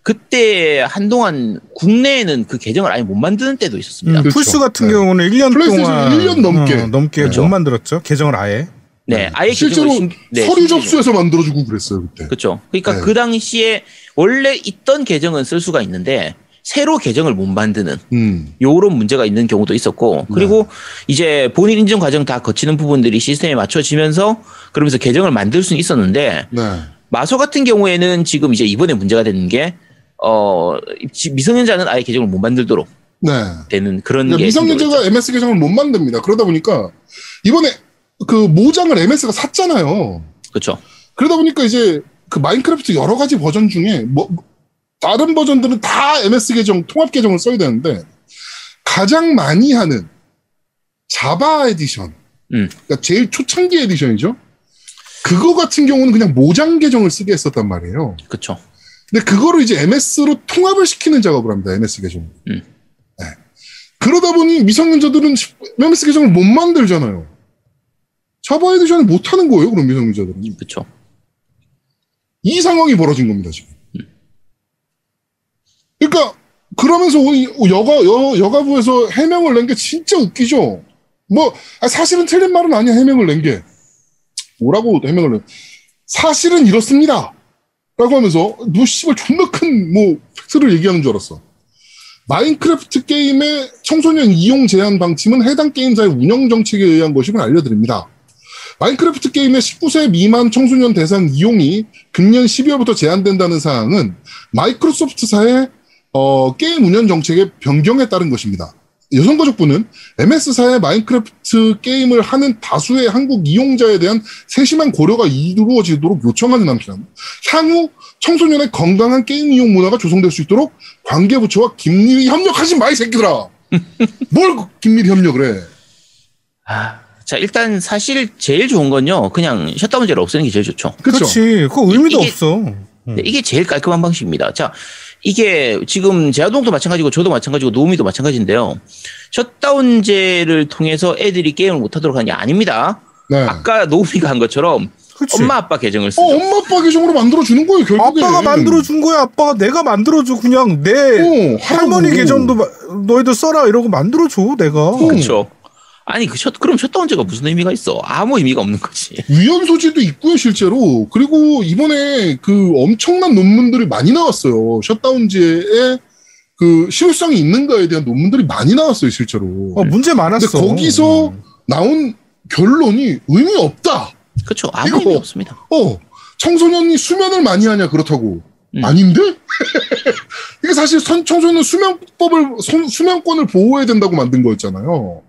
그때 한동안 국내에는 그 계정을 아예 못 만드는 때도 있었습니다. 음, 그렇죠. 플스 같은 네. 경우는 1년 플레이스테이션 동안 1년 넘게. 어, 넘게 그렇죠. 못 만들었죠. 계정을 아예. 네, 아예 실제로 신- 네, 서류. 접수해서 만들어주고 그랬어요 그때. 그렇죠. 그러니까 네. 그 당시에 원래 있던 계정은 쓸 수가 있는데 새로 계정을 못 만드는 음. 요런 문제가 있는 경우도 있었고 그리고 이제 본인 인증 과정 다 거치는 부분들이 시스템에 맞춰지면서 그러면서 계정을 만들 수는 있었는데 네. 마소 같은 경우에는 지금 이제 이번에 문제가 되는 게 어, 지- 미성년자는 아예 계정을 못 만들도록 네. 되는 그런 그러니까 게 미성년자가. MS 계정을 못 만듭니다. 그러다 보니까 이번에 그 모장을 MS가 샀잖아요. 그렇죠. 그러다 보니까 이제 그 마인크래프트 여러 가지 버전 중에 뭐 다른 버전들은 다 MS 계정 통합 계정을 써야 되는데 가장 많이 하는 자바 에디션, 음. 그러니까 제일 초창기 edition이죠. 그거 같은 경우는 그냥 모장 계정을 쓰게 했었단 말이에요. 그렇죠. 근데 그거를 이제 MS로 통합을 시키는 작업을 합니다. MS 계정. 음. 네. 그러다 보니 미성년자들은 MS 계정을 못 만들잖아요. 자바 에디션을 못 하는 거예요. 그럼 미성년자들은. 그렇죠. 이 상황이 벌어진 겁니다, 지금. 그러니까, 그러면서 여가, 여, 여가부에서 해명을 낸 게 진짜 웃기죠? 뭐, 아, 사실은 틀린 말은 아니야, 해명을 낸 게. 뭐라고 해명을 내? 사실은 이렇습니다. 라고 하면서, 뭐, 씨발, 존나 큰, 뭐, 팩트를 얘기하는 줄 알았어. 마인크래프트 게임의 청소년 이용 제한 방침은 해당 게임사의 운영 정책에 의한 것임을 알려드립니다. 마인크래프트 게임의 19세 미만 청소년 대상 이용이 금년 12월부터 제한된다는 사항은 마이크로소프트사의 어, 게임 운영 정책의 변경에 따른 것입니다. 여성가족부는 MS사의 마인크래프트 게임을 하는 다수의 한국 이용자에 대한 세심한 고려가 이루어지도록 요청하는 한편 향후 청소년의 건강한 게임 이용 문화가 조성될 수 있도록 관계부처와 긴밀히 협력하지 마 이 새끼들아. 뭘 긴밀히 협력을 해? 아, 자 일단 사실 제일 좋은 건요. 그냥 셧다운제를 없애는 게 제일 좋죠. 그렇지. 그거 의미도 이게- 없어. 네, 이게 제일 깔끔한 방식입니다. 자, 이게 지금 제아동도 마찬가지고 저도 마찬가지고 노우미도 마찬가지인데요. 셧다운제를 통해서 애들이 게임을 못하도록 하는 게 아닙니다. 네. 아까 노우미가 한 것처럼 그렇지. 엄마 아빠 계정을 어, 쓰죠. 엄마 아빠 계정으로 만들어 주는 거예요, 결국에. 아빠가 만들어 준 거야. 아빠가 내가 만들어 줘. 그냥 내 어, 할머니. 계정도 마- 너희들 써라 이러고 만들어 줘. 내가. 그렇죠. 아니 그 셧, 그럼 셧다운제가 무슨 의미가 있어? 아무 의미가 없는 거지. 위헌 소지도 있고요, 실제로. 그리고 이번에 그 엄청난 논문들이 많이 나왔어요. 셧다운제에 그 실효성이 있는가에 대한 논문들이 많이 나왔어요, 실제로. 어, 문제 많았어. 근데 거기서 나온 결론이 의미 없다. 그렇죠. 아무 이거- 의미 없습니다. 어, 청소년이 수면을 많이 하냐 그렇다고. 음. 아닌데? 이게 사실 선- 청소년 수면법을 소- 수면권을 보호해야 된다고 만든 거였잖아요.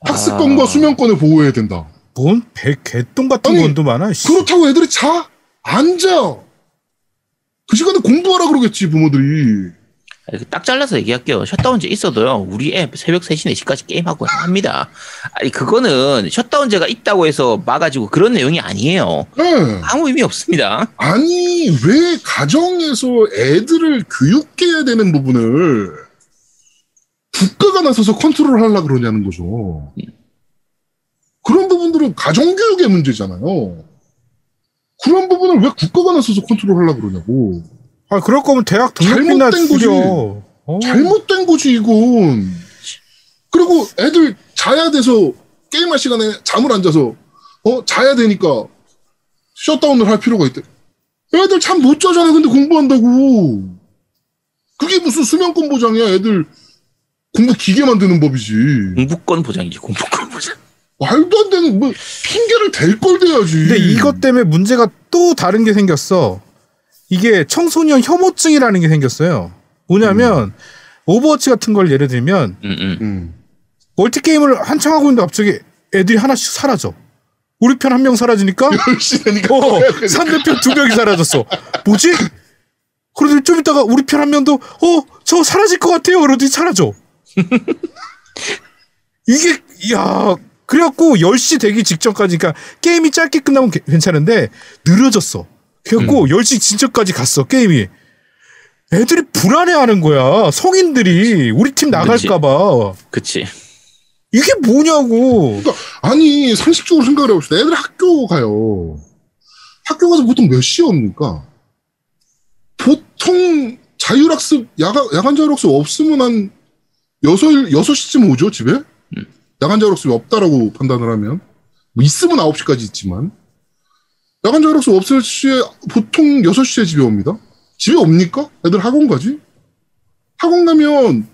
학습권과 아. 수면권을 보호해야 된다. 뭔 배, 개똥 같은 아니, 건도 많아. 씨. 그렇다고 애들이 자 앉아 그 시간에 공부하라 그러겠지 부모들이 아니, 딱 잘라서 얘기할게요. 셧다운제 있어도요. 우리 애 새벽 3시, 4시까지 게임하고 합니다. 아니, 그거는 셧다운제가 있다고 해서 막아지고 그런 내용이 아니에요. 네. 아무 의미 없습니다. 아니 왜 가정에서 애들을 교육해야 되는 부분을 국가가 나서서 컨트롤 하려 그러냐는 거죠. 그런 부분들은 가정교육의 문제잖아요. 그런 부분을 왜 국가가 나서서 컨트롤 하려 그러냐고. 아, 그럴 거면 대학 거지. 줄여. 어. 잘못된 거지 이건. 그리고 애들 자야 돼서 게임할 시간에 잠을 안 자서 어 자야 되니까 셧다운을 할 필요가 있대. 애들 잠 못 자잖아. 근데 공부한다고. 그게 무슨 수면권 보장이야. 애들 공부 기계 만드는 법이지. 공부권 보장이지, 공부권 보장. 말도 안 되는 뭐 핑계를 댈 걸 대야지. 근데 이것 때문에 문제가 또 다른 게 생겼어. 이게 청소년 혐오증이라는 게 생겼어요. 뭐냐면 오버워치 같은 걸 예를 들면 음, 음. 음. 멀티 게임을 한창 하고 있는데 갑자기 애들이 하나씩 사라져. 우리 편 한 명 사라지니까 어, 상대편 두 명이 사라졌어. 뭐지? 그러더니 좀 있다가 우리 편 한 명도 어, 저 사라질 것 같아요. 그러더니 사라져. 이게 야 그래갖고 10시 되기 직전까지 그러니까 게임이 짧게 끝나면 게- 괜찮은데 늘어졌어. 그래갖고 10시 진전까지 갔어 게임이. 애들이 불안해하는 거야. 성인들이 우리 팀 나갈까봐. 그치. 이게 뭐냐고. 그러니까 아니 상식적으로 생각을 해봅시다. 애들 학교 가요. 학교 가서 보통 몇 시에 옵니까? 보통 자율학습 야간 야간 자율학습 없으면 한 여섯 여섯 시쯤 오죠 집에. 야간 자율학습이 없다라고 판단을 하면 뭐 있으면 아홉 시까지 있지만 야간 자율학습 없을 시에 보통 여섯 시에 집에 옵니다. 집에 옵니까? 애들 학원 가지? 학원 가면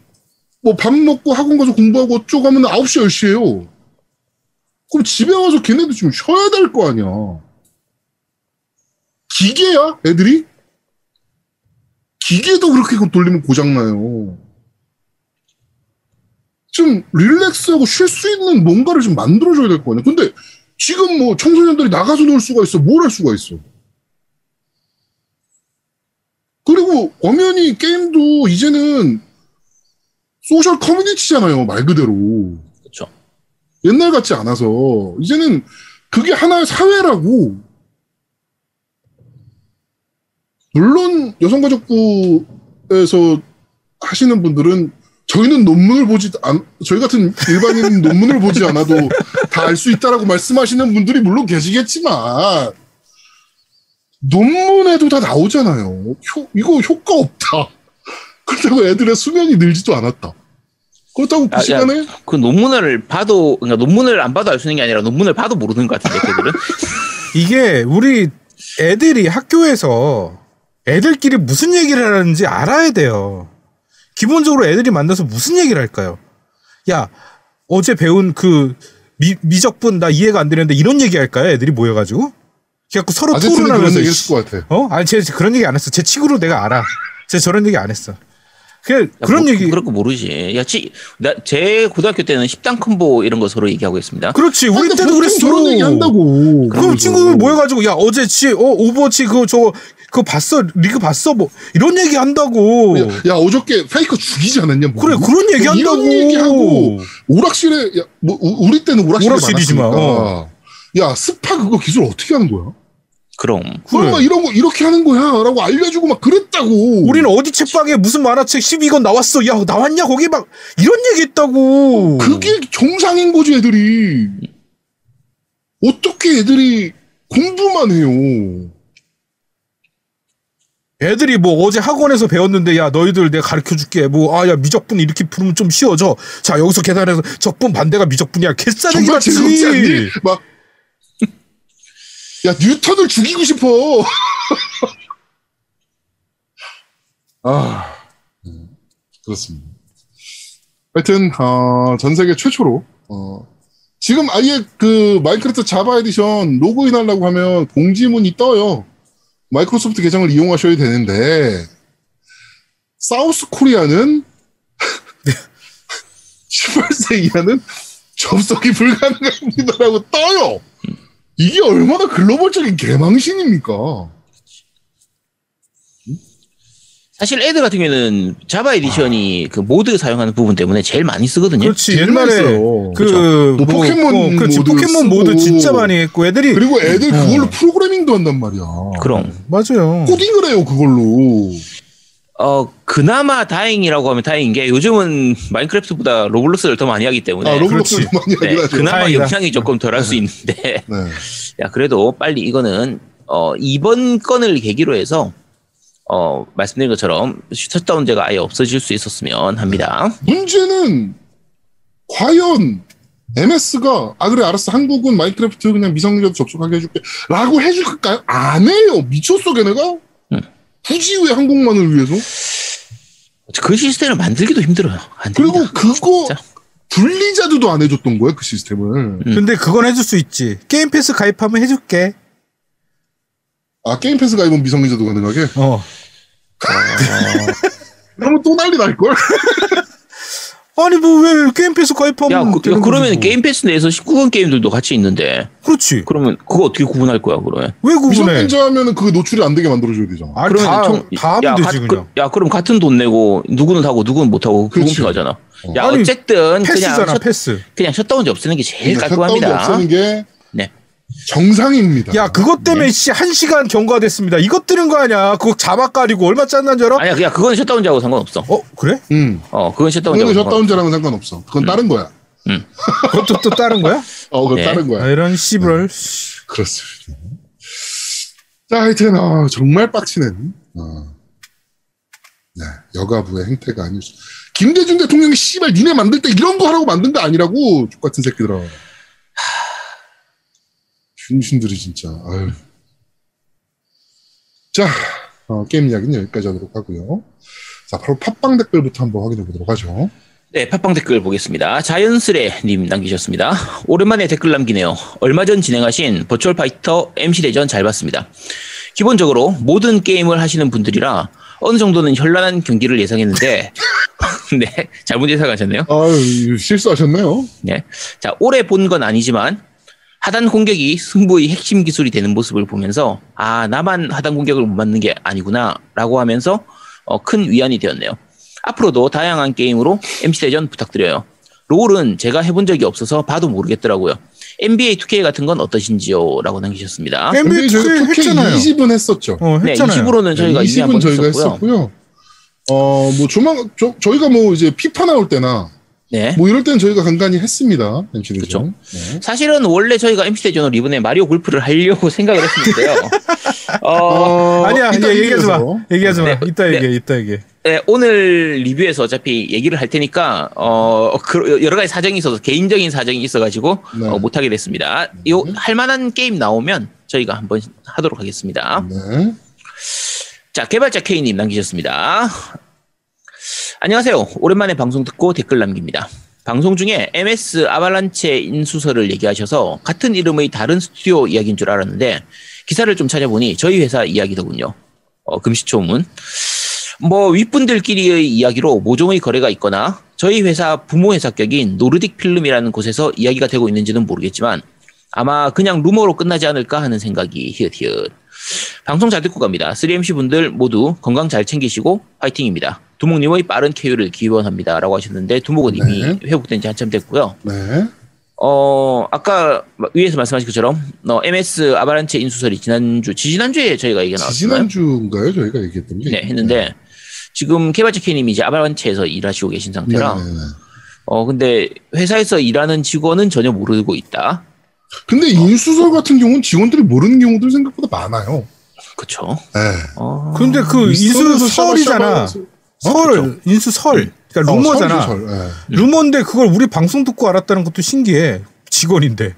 뭐 밥 먹고 학원 가서 공부하고 어쩌고 하면 9시, 10시에요. 그럼 집에 와서 걔네들 좀 쉬어야 될 거 아니야. 기계야, 애들이? 기계도 그렇게 돌리면 고장나요. 좀 릴렉스하고 쉴 수 있는 뭔가를 좀 만들어줘야 될 거 아니야. 근데 지금 뭐 청소년들이 나가서 놀 수가 있어. 뭘 할 수가 있어. 그리고 엄연히 게임도 이제는 소셜 커뮤니티잖아요, 말 그대로. 그쵸. 옛날 같지 않아서. 이제는 그게 하나의 사회라고. 물론 여성가족부에서 하시는 분들은 저희는 논문을 보지 않, 저희 같은 일반인 논문을 보지 않아도 다 알 수 있다라고 말씀하시는 분들이 물론 계시겠지만 논문에도 다 나오잖아요. 효, 이거 효과 없다. 그렇다고 애들의 수면이 늘지도 않았다. 그렇다고 그 아, 야, 시간에 그 논문을 봐도, 그러니까 논문을 안 봐도 알 수 있는 게 아니라 논문을 봐도 모르는 것 같은데, 걔들은. 이게 우리 애들이 학교에서 애들끼리 무슨 얘기를 하는지 알아야 돼요. 기본적으로 애들이 만나서 무슨 얘기를 할까요? 야, 어제 배운 그 미, 미적분 나 이해가 안 되는데 이런 얘기 할까요? 애들이 모여가지고? 그래갖고 서로 그런 토론하면서 얘기 했을 것 같아. 어? 아니 쟤 그런 얘기 안 했어. 제 친구로 내가 알아. 쟤 저런 얘기 안 했어. 그냥 야, 그런 뭐, 얘기. 그럴 거 모르지. 야, 치, 나, 제 고등학교 때는 10단 콤보 이런 거 서로 얘기하고 있습니다. 그렇지. 우리 때도 그랬어. 저런 얘기 한다고. 그럼 친구들 모여가지고 야 어제 치 어, 오버워치 그거 저거 그거 봤어 리그 봤어 뭐 이런 얘기 한다고. 야, 야, 어저께 페이커 죽이지 않았냐? 뭐. 그래 그런 얘기 뭐 한다고. 이런 얘기하고 오락실에 야, 뭐 우- 우리 때는 오락실이 오락실이지만, 많았으니까. 야 스파 그거 기술 어떻게 하는 거야? 그럼. 그럼 막 이런 거 이렇게 하는 거야라고 알려주고 막 그랬다고. 우리는 어디 책방에 무슨 만화책 12권 나왔어. 야 나왔냐 거기 막 이런 얘기 했다고. 그게 정상인 거지 애들이. 어떻게 애들이 공부만 해요? 애들이 뭐 어제 학원에서 배웠는데 야 너희들 내가 가르쳐 줄게 뭐 아 야 미적분 이렇게 풀으면 좀 쉬워져 자 여기서 계산해서 적분 반대가 미적분이야 개싸대기 정말 같이 즐겁지 않니? 막. 야 뉴턴을 죽이고 싶어. 아 음, 그렇습니다. 하여튼 어, 전 세계 최초로 어, 지금 아예 그 마인크래프트 자바 에디션 로그인 하려고 하면 공지문이 떠요. 마이크로소프트 계정을 이용하셔야 되는데 South Korea는 18세 이하는 접속이 불가능합니다라고 떠요. 이게 얼마나 글로벌적인 개망신입니까? 사실 애들 같은 경우에는 자바 에디션이 그 모드 사용하는 부분 때문에 제일 많이 쓰거든요. 그렇지 제일 옛날에 많이 써요. 그뭐 포켓몬 어, 그렇지 모드 포켓몬 모드. 진짜 많이 했고 애들이 그리고 애들 어. 그걸로 프로그래밍도 한단 말이야. 그럼 맞아요. 코딩을 해요 그걸로. 어 그나마 다행이라고 하면 다행인 게 요즘은 마인크래프트보다 로블록스를 더 많이 하기 때문에 아 로블록스. 많이 네, 하긴 하죠. 그나마 다행이다. 영향이 조금 덜할 수 있는데 네. 야 그래도 빨리 이거는 어 이번 건을 계기로 해서 어 말씀드린 것처럼 셧다운제가 아예 없어질 수 있었으면 합니다. 문제는 과연 MS가 아 그래 알았어 한국은 마인크래프트 그냥 미성년자도 접속하게 해줄게 라고 해줄까요? 안 해요 미쳤어 걔네가? 음. 굳이 왜 한국만을 위해서? 그 시스템을 만들기도 힘들어요. 안 그리고. 그거 진짜. 블리자드도 안 해줬던 거야 그 시스템을 음. 근데 그건 해줄 수 있지. 게임 패스 가입하면 해줄게. 아 게임 패스 가입은 미성년자도 가능하게? 어. 그러면 또 난리 날걸? 아니 뭐 왜 게임 패스 가입하면 야, 그, 야, 그러면 거지, 뭐. 게임 패스 내에서 19금 게임들도 같이 있는데 그렇지. 그러면 그거 어떻게 구분할 거야 그러면? 왜 구분해? 미성년자 하면은 그게 노출이 안 되게 만들어줘야 되잖아 아니 그러면 다, 총- 다 야, 하면 가- 되지 그- 그냥. 야 그럼 같은 돈 내고 누구는 하고 누구는 못 하고 그렇지. 불공평하잖아. 어. 야 아니, 어쨌든 패스잖아 그냥 셧, 패스. 그냥 셧다운제 없애는 게 제일 셧다운이 깔끔합니다. 없애는 게 네. 정상입니다 야 그것 네. 때문에 씨 한 시간 경과가 됐습니다. 이것 들은 거 아니야? 그거 자막 가리고 얼마나 짱난 줄 알아? 아니야 그냥 그건 셧다운제하고 상관없어. 어 그래? 응 어 그건 셧다운제하고 그거는 상관없어. 그건 다른 거야 그것도 또 다른 거야? 어 그건 네. 다른 거야 아, 이런 씨부럴. 그렇습니다. 자, 하여튼, 어, 정말 빡치는, 어, 네, 여가부의 행태가 아닐 수. 김대중 대통령이 씨발 니네 만들 때 이런 거 하라고 만든 거 아니라고, 족같은 새끼들아. 중신들이 진짜, 아유. 자, 어, 게임 이야기는 여기까지 하도록 하고요. 자, 바로 팟빵 댓글부터 한번 확인해 보도록 하죠. 네, 팟빵 댓글 보겠습니다. 자연스레님 남기셨습니다. 오랜만에 댓글 남기네요. 얼마 전 진행하신 버추얼 파이터 MC 대전 잘 봤습니다. 기본적으로 모든 게임을 하시는 분들이라 어느 정도는 현란한 경기를 예상했는데, 네, 잘못 예상하셨네요. 아유, 실수하셨네요. 네. 자, 오래 본건 아니지만 하단 공격이 승부의 핵심 기술이 되는 모습을 보면서 아, 나만 하단 공격을 못 맞는 게 아니구나라고 하면서 어, 큰 위안이 되었네요. 앞으로도 다양한 게임으로 MC 대전 부탁드려요. 롤은 제가 해본 적이 없어서 봐도 모르겠더라고요. NBA 2K 같은 건 어떠신지요? 라고 남기셨습니다. NBA NBA 저희가 2K 2K 했잖아요. 20은 했었죠. 어 네, 했잖아요. 20으로는 저희가 이미 20은 한번 저희가 했었고요. 했었고요. 어, 뭐, 조만, 저, 저희가 뭐, 이제 피파 나올 때나, 네. 뭐, 이럴 때는 저희가 간간히 했습니다. MC대전. 그쵸. 네. 사실은 원래 저희가 MC 대전으로 이번에 마리오 골프를 하려고 생각을 했었는데요. 어, 아니야, 이따 아니야 얘기하지 마. 얘기하지 마. 네, 이따 네. 얘기해. 이따 얘기해. 네, 오늘 리뷰에서 어차피 얘기를 할 테니까 어 그, 여러 가지 사정이 있어서 개인적인 사정이 있어가지고 네. 어, 못하게 됐습니다. 요 할만한 게임 나오면 저희가 한번 하도록 하겠습니다. 네. 자 개발자 K님 남기셨습니다. 안녕하세요. 오랜만에 방송 듣고 댓글 남깁니다. 방송 중에 MS 아발란체 인수설을 얘기하셔서 같은 이름의 다른 스튜디오 이야기인 줄 알았는데 기사를 좀 찾아보니 저희 회사 이야기더군요. 어, 금시초문. 뭐 윗분들끼리의 이야기로 모종의 거래가 있거나 저희 회사 부모 회사격인 노르딕 필름이라는 곳에서 이야기가 되고 있는지는 모르겠지만 아마 그냥 루머로 끝나지 않을까 하는 생각이 히읗히읗. 방송 잘 듣고 갑니다. 3MC 분들 모두 건강 잘 챙기시고 화이팅입니다. 두목님의 빠른 쾌유를 기원합니다. 라고 하셨는데 두목은 이미 네. 회복된 지 한참 됐고요. 네. 어, 아까 위에서 말씀하신 것처럼 어, MS 아바란체 인수설이 지난주, 지지난주에 저희가 얘기가 나왔잖아요. 지난주인가요? 저희가 얘기했던 게. 네, 했는데 지금 개발자 K님이 이제 아바란체에서 일하시고 계신 네. 상태라 네, 네. 어 근데 회사에서 일하는 직원은 전혀 모르고 있다. 근데 인수설 같은 경우는 직원들이 모르는 경우들 생각보다 많아요. 그렇죠. 네. 어, 근데 그 인수설이잖아. 설, 인수설. 그러니까 어, 루머잖아. 설이죠, 설. 네. 루머인데 그걸 우리 방송 듣고 알았다는 것도 신기해. 직원인데.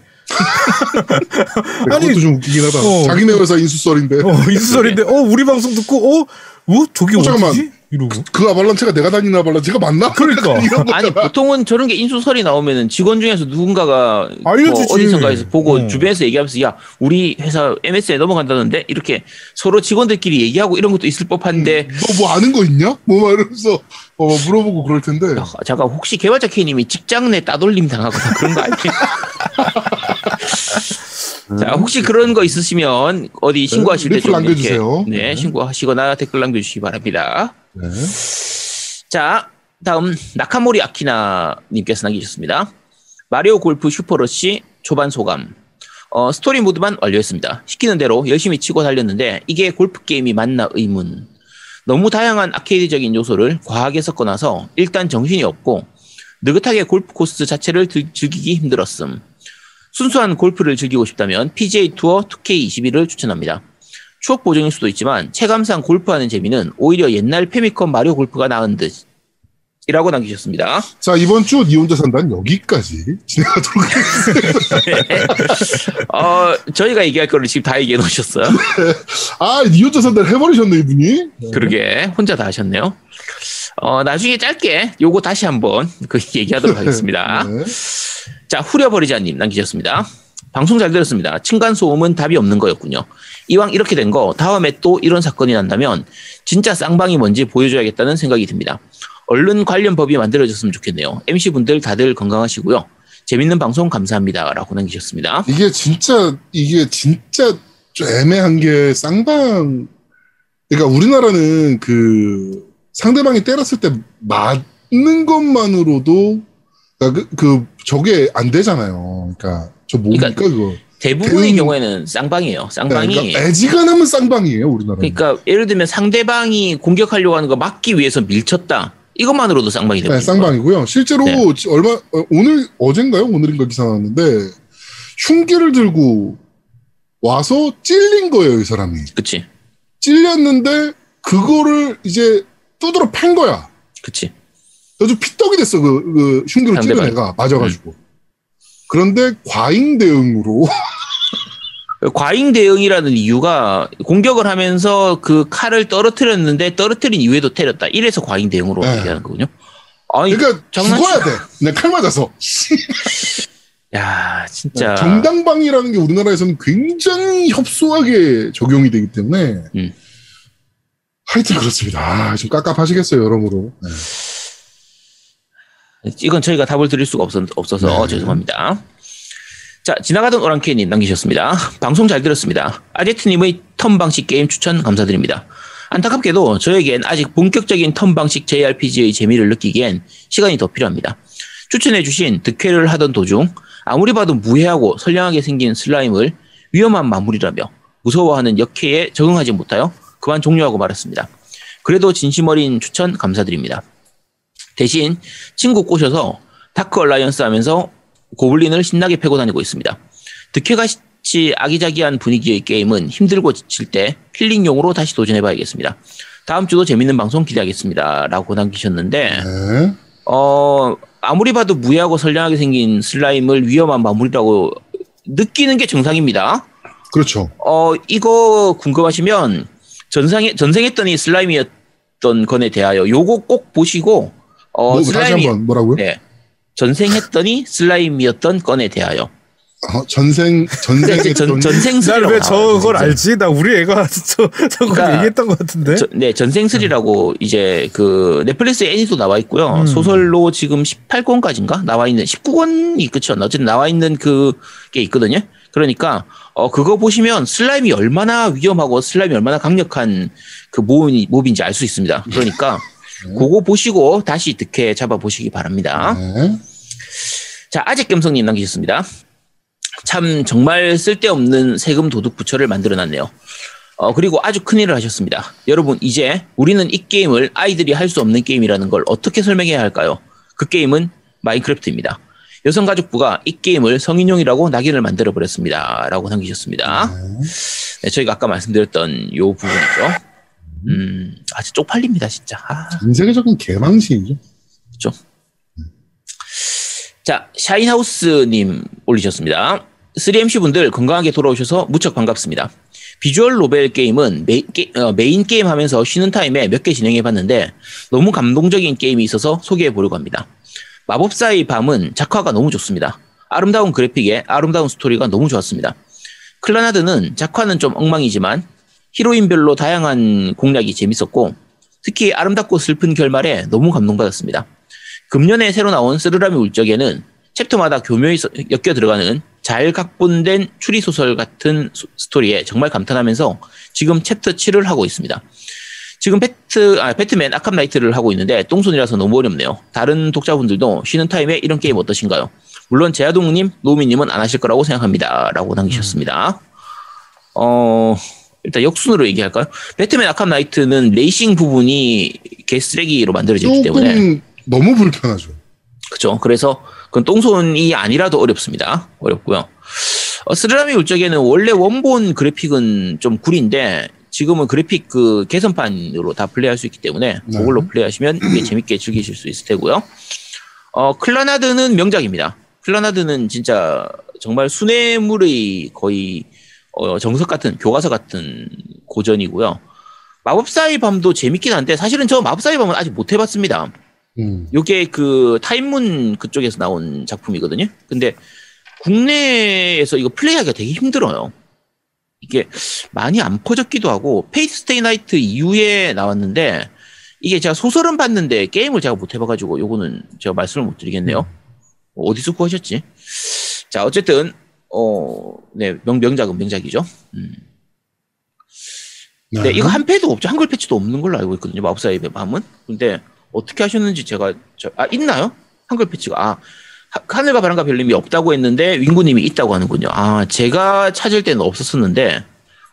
아니, 그것도 좀 웃기긴 하다. 어. 자기네 회사 인수설인데 어, 인수설인데, 어, 우리 방송 듣고, 어, 어, 저기 어, 어디지? 이러고. 그 아발란체가 내가 다니는 아발란체가 맞나? 그러니까. 아니 보통은 저런 게 인수설이 나오면은 직원 중에서 누군가가 뭐 알려주지. 어디선가에서 보고 어. 주변에서 얘기하면서 야 우리 회사 MS에 넘어간다는데 이렇게 서로 직원들끼리 얘기하고 이런 것도 있을 법한데 너뭐 아는 거 있냐? 뭐막 이러면서 어, 물어보고 그럴 텐데. 야, 잠깐 혹시 개발자 K님이 직장 내 따돌림 당하거나 그런 거 아니에요? 자, 혹시 그런 거 있으시면 어디 신고하실 네, 때 좀 남겨주세요. 네, 네. 신고하시거나 댓글 남겨주시기 바랍니다. 네. 자, 다음 나카모리 아키나님께서 남기셨습니다. 마리오 골프 슈퍼러시 초반 소감. 어, 스토리 모드만 완료했습니다. 시키는 대로 열심히 치고 달렸는데 이게 골프 게임이 맞나 의문. 너무 다양한 아케이드적인 요소를 과하게 섞어놔서 일단 정신이 없고 느긋하게 골프 코스 자체를 들- 즐기기 힘들었음. 순수한 골프를 즐기고 싶다면 PGA 투어 2K21을 추천합니다. 추억 보정일 수도 있지만 체감상 골프하는 재미는 오히려 옛날 페미컴 마리오 골프가 나은 듯. 이라고 남기셨습니다. 자, 이번 주 니 혼자 산다는 여기까지 진행하도록 하겠습니다. 어, 저희가 얘기할 거를 지금 다 얘기해 놓으셨어요. 아, 니 혼자 산다를 해버리셨네, 이분이. 그러게, 혼자 다 하셨네요. 어, 나중에 짧게 요거 다시 한번 그 얘기하도록 하겠습니다. 네. 자, 후려버리자님 남기셨습니다. 방송 잘 들었습니다. 층간소음은 답이 없는 거였군요. 이왕 이렇게 된 거 다음에 또 이런 사건이 난다면 진짜 쌍방이 뭔지 보여줘야겠다는 생각이 듭니다. 얼른 관련 법이 만들어졌으면 좋겠네요. MC분들 다들 건강하시고요. 재밌는 방송 감사합니다. 라고 남기셨습니다. 이게 진짜, 이게 진짜 좀 애매한 게 쌍방, 그러니까 우리나라는 그 상대방이 때렸을 때 맞는 것만으로도 그러니까 그, 그 저게 안 되잖아요. 그러니까 저 뭡니까 그거? 대부분의 대응- 경우에는 쌍방이에요. 네, 쌍방이. 그러니까 애지간하면 쌍방이에요 우리나라는. 그러니까 예를 들면 상대방이 공격하려고 하는 거 막기 위해서 밀쳤다. 이것만으로도 쌍방이 네, 됩니다. 쌍방이고요. 실제로 네. 지- 얼마 어, 오늘 어젠가요? 오늘인가 기사 나왔는데 흉기를 들고 와서 찔린 거예요, 이 사람이. 그치, 찔렸는데 그거를 이제 두드러 팬 거야. 그치. 아주 피떡이 됐어, 그, 그 흉기로 상대방이. 애가 맞아가지고. 그런데 과잉 대응으로 과잉 대응이라는 이유가 공격을 하면서 그 칼을 떨어뜨렸는데 떨어뜨린 이후에도 때렸다. 이래서 과잉 대응으로 네. 얘기하는 거군요. 아니, 그러니까 장난치- 죽어야 돼. 그냥 칼 맞아서. 야, 진짜. 정당방위라는 게 우리나라에서는 굉장히 협소하게 적용이 되기 때문에 음. 하여튼 그렇습니다. 아, 좀 깝깝하시겠어요, 여러모로. 네. 이건 저희가 답을 드릴 수가 없어, 없어 서 네. 죄송합니다. 자, 지나가던 오랑캐님 남기셨습니다. 방송 잘 들었습니다. 아제트님의 턴 방식 게임 추천 감사드립니다. 안타깝게도 저에겐 아직 본격적인 턴 방식 JRPG의 재미를 느끼기엔 시간이 더 필요합니다. 추천해주신 드퀘를 하던 도중 아무리 봐도 무해하고 선량하게 생긴 슬라임을 위험한 마물이라며 무서워하는 역해에 적응하지 못하여 그만 종료하고 말았습니다. 그래도 진심 어린 추천 감사드립니다. 대신 친구 꼬셔서 다크 얼라이언스 하면서 고블린을 신나게 패고 다니고 있습니다. 드퀘같이 아기자기한 분위기의 게임은 힘들고 지칠 때 힐링용으로 다시 도전해봐야겠습니다. 다음 주도 재밌는 방송 기대하겠습니다. 라고 남기셨는데, 네. 어, 아무리 봐도 무해하고 선량하게 생긴 슬라임을 위험한 마무리라고 느끼는 게 정상입니다. 그렇죠. 어, 이거 궁금하시면 전상에, 전생했더니 슬라임이었던 건에 대하여 요거 꼭 보시고, 어, 뭐, 다시 슬라임이, 한번 뭐라고요? 네. 전생했더니 슬라임이었던 건에 대하여. 어, 전생 전생에 네, 전, 전- 전생슬이라고. 난왜 나와요, 저걸. 알지? 나 우리 애가 저, 저걸 그러니까 얘기했던 것 같은데. 저- 네, 전생슬이라고 이제 그 넷플릭스 애니도 나와 있고요. 음. 소설로 지금 18권까지인가 나와 있는 19권이 끝이었나 어쨌든 나와 있는 그게 있거든요. 그러니까 어 그거 보시면 슬라임이 얼마나 위험하고 슬라임이 얼마나 강력한 그 몹이, 몹인지 알 수 있습니다. 그러니까 그거 보시고 다시 득해 잡아 보시기 바랍니다. 네. 자, 아직 gem성님 남기셨습니다. 참 정말 쓸데없는 세금 도둑 부처를 만들어놨네요. 어, 그리고 아주 큰일을 하셨습니다. 여러분, 이제 우리는 이 게임을 아이들이 할 수 없는 게임이라는 걸 어떻게 설명해야 할까요? 그 게임은 마인크래프트입니다. 여성가족부가 이 게임을 성인용이라고 낙인을 만들어 버렸습니다. 라고 남기셨습니다. 네, 저희가 아까 말씀드렸던 요 부분이죠. 음, 아주 쪽팔립니다, 진짜. 아. 전 세계적인 개망신이죠. 그렇죠. 자, 샤인하우스님 올리셨습니다. 3MC 분들 건강하게 돌아오셔서 무척 반갑습니다. 비주얼 노벨 게임은 메, 게, 어, 메인 게임 하면서 쉬는 타임에 몇 개 진행해 봤는데 너무 감동적인 게임이 있어서 소개해 보려고 합니다. 마법사의 밤은 작화가 너무 좋습니다. 아름다운 그래픽에 아름다운 스토리가 너무 좋았습니다. 클라나드는 작화는 좀 엉망이지만 히로인별로 다양한 공략이 재밌었고 특히 아름답고 슬픈 결말에 너무 감동받았습니다. 금년에 새로 나온 쓰르라미 울적에는 챕터마다 교묘히 서- 엮여 들어가는 잘 각본된 추리 소설 같은 소- 스토리에 정말 감탄하면서 지금 챕터 7을 하고 있습니다. 지금 배트 아 배트맨 아캄 나이트를 하고 있는데 똥손이라서 너무 어렵네요. 다른 독자분들도 쉬는 타임에 이런 게임 어떠신가요? 물론 제아동님, 노미님은 안 하실 거라고 생각합니다.라고 남기셨습니다. 어 일단 역순으로 얘기할까요? 배트맨 아캄 나이트는 레이싱 부분이 개쓰레기로 만들어졌기 때문에 너무 불편하죠. 그죠. 그래서 그건 똥손이 아니라도 어렵습니다. 어렵고요. 어, 스르라미 울적에는 원래 원본 그래픽은 좀 구린데 지금은 그래픽 그 개선판으로 다 플레이할 수 있기 때문에 네. 그걸로 플레이하시면 이게 재밌게 즐기실 수 있을 테고요. 어, 클라나드는 명작입니다. 클라나드는 진짜 정말 수뇌물의 거의 어, 정석 같은 교과서 같은 고전이고요. 마법사의 밤도 재밌긴 한데 사실은 저 마법사의 밤은 아직 못 해봤습니다. 음. 요게 그 타입문 그쪽에서 나온 작품이거든요. 근데 국내에서 이거 플레이하기가 되게 힘들어요. 이게 많이 안 퍼졌기도 하고 페이트 스테이 나이트 이후에 나왔는데 이게 제가 소설은 봤는데 게임을 제가 못 해봐가지고 요거는 제가 말씀을 못 드리겠네요. 어디서 구하셨지? 자 어쨌든 어네 명작은 명작이죠. 음. 네, 이거 한 패도 없죠. 한글 패치도 없는 걸로 알고 있거든요. 마법사의 밤은. 근데 어떻게 하셨는지 제가 저, 아 있나요? 한글 패치가 아 하- 하늘과 바람과 별님이 없다고 했는데 윙구님이 있다고 하는군요. 아 제가 찾을 때는 없었었는데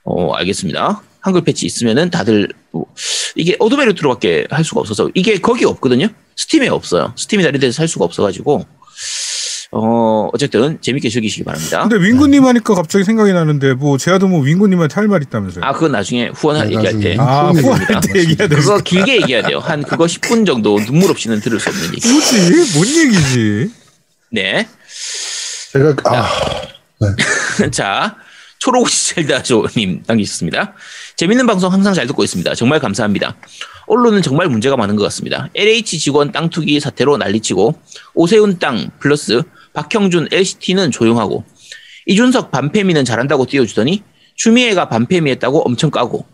어 알겠습니다. 한글 패치 있으면은 다들 뭐, 이게 어도메 루트로밖에 할 수가 없어서 이게 거기 없거든요. 스팀에 없어요. 스팀이나 이런 데서 살 수가 없어가지고 어 어쨌든 재밌게 즐기시기 바랍니다. 근데 윙구님 하니까 갑자기 생각이 나는데 뭐 제아도 뭐 윙구님한테 할 말 있다면서요? 아 그건 나중에 후원 네, 얘기할 때 나중에. 아, 후원 후원할. 때 얘기해야 돼. 그거 길게 얘기해야 돼요. 한 그거 10분 정도 눈물 없이는 들을 수 없는 얘기. 뭐지? 뭔 얘기지? 네. 제가 아 자, 초록우시 젤다조님 남기셨습니다. 재밌는 방송 항상 잘 듣고 있습니다. 정말 감사합니다. 언론은 정말 문제가 많은 것 같습니다. LH 직원 땅 투기 사태로 난리치고 오세훈 땅 플러스 박형준 LCT는 조용하고 이준석 반패미는 잘한다고 띄워주더니 추미애가 반패미했다고 엄청 까고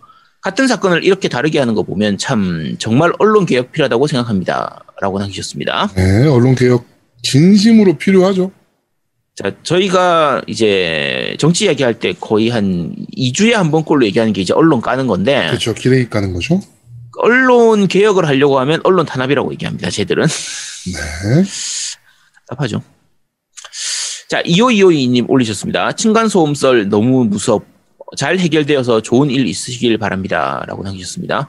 같은 사건을 이렇게 다르게 하는 거 보면 참 정말 언론 개혁 필요하다고 생각합니다. 라고 남기셨습니다. 네, 언론 개혁 진심으로 필요하죠. 자, 저희가 이제 정치 이야기할 때 거의 한 2주에 한 번꼴로 얘기하는 게 이제 언론 까는 건데, 그렇죠. 기레기 까는 거죠. 언론 개혁을 하려고 하면 언론 탄압이라고 얘기합니다, 쟤들은. 네. 답답하죠. 자, 2525님 올리셨습니다. 층간소음썰 너무 무섭. 잘 해결되어서 좋은 일 있으시길 바랍니다. 라고 남기셨습니다. 하,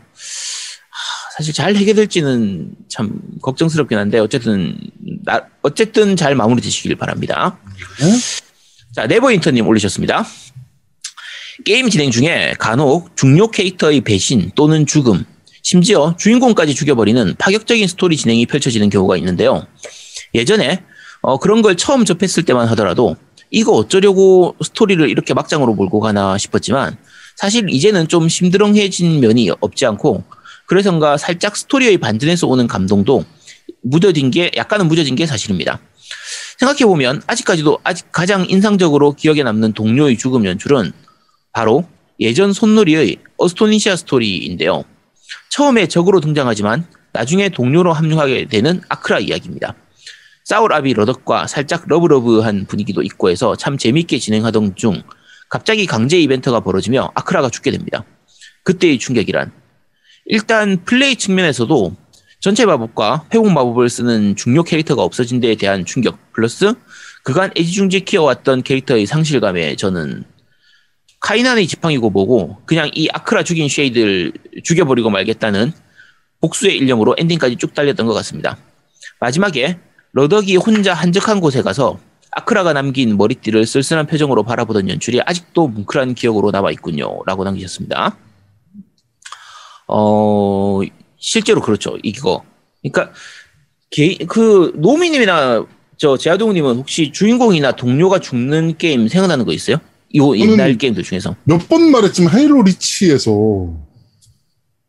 사실 잘 해결될지는 참 걱정스럽긴 한데, 어쨌든, 나- 어쨌든 잘 마무리 되시길 바랍니다. 네. 자, 네버인터님 올리셨습니다. 게임 진행 중에 간혹 중요 캐릭터의 배신 또는 죽음, 심지어 주인공까지 죽여버리는 파격적인 스토리 진행이 펼쳐지는 경우가 있는데요. 예전에 어, 그런 걸 처음 접했을 때만 하더라도 이거 어쩌려고 스토리를 이렇게 막장으로 몰고 가나 싶었지만 사실 이제는 좀 심드렁해진 면이 없지 않고 그래서인가 살짝 스토리의 반전에서 오는 감동도 무뎌진 게 약간은 무뎌진 게 사실입니다. 생각해 보면 아직까지도 아직 가장 인상적으로 기억에 남는 동료의 죽음 연출은 바로 예전 손노리의 어스토니시아 스토리인데요. 처음에 적으로 등장하지만 나중에 동료로 합류하게 되는 아크라 이야기입니다. 싸울아비 러덕과 살짝 러브러브한 분위기도 있고 해서 참 재밌게 진행하던 중 갑자기 강제 이벤트가 벌어지며 아크라가 죽게 됩니다. 그때의 충격이란 일단 플레이 측면에서도 전체 마법과 회복 마법을 쓰는 중요 캐릭터가 없어진 데에 대한 충격 플러스 그간 애지중지 키워왔던 캐릭터의 상실감에 저는 카이난의 지팡이고 뭐고 그냥 이 아크라 죽인 쉐이드를 죽여버리고 말겠다는 복수의 일념으로 엔딩까지 쭉 달렸던 것 같습니다. 마지막에 러덕이 혼자 한적한 곳에 가서 아크라가 남긴 머리띠를 쓸쓸한 표정으로 바라보던 연출이 아직도 뭉클한 기억으로 남아있군요. 라고 남기셨습니다. 어, 실제로 그렇죠. 이거. 그러니까, 개, 그, 노미님이나 저 제아동님은 혹시 주인공이나 동료가 죽는 게임 생각나는 거 있어요? 이 옛날 게임들 중에서. 몇 번 말했지만 헤일로 리치에서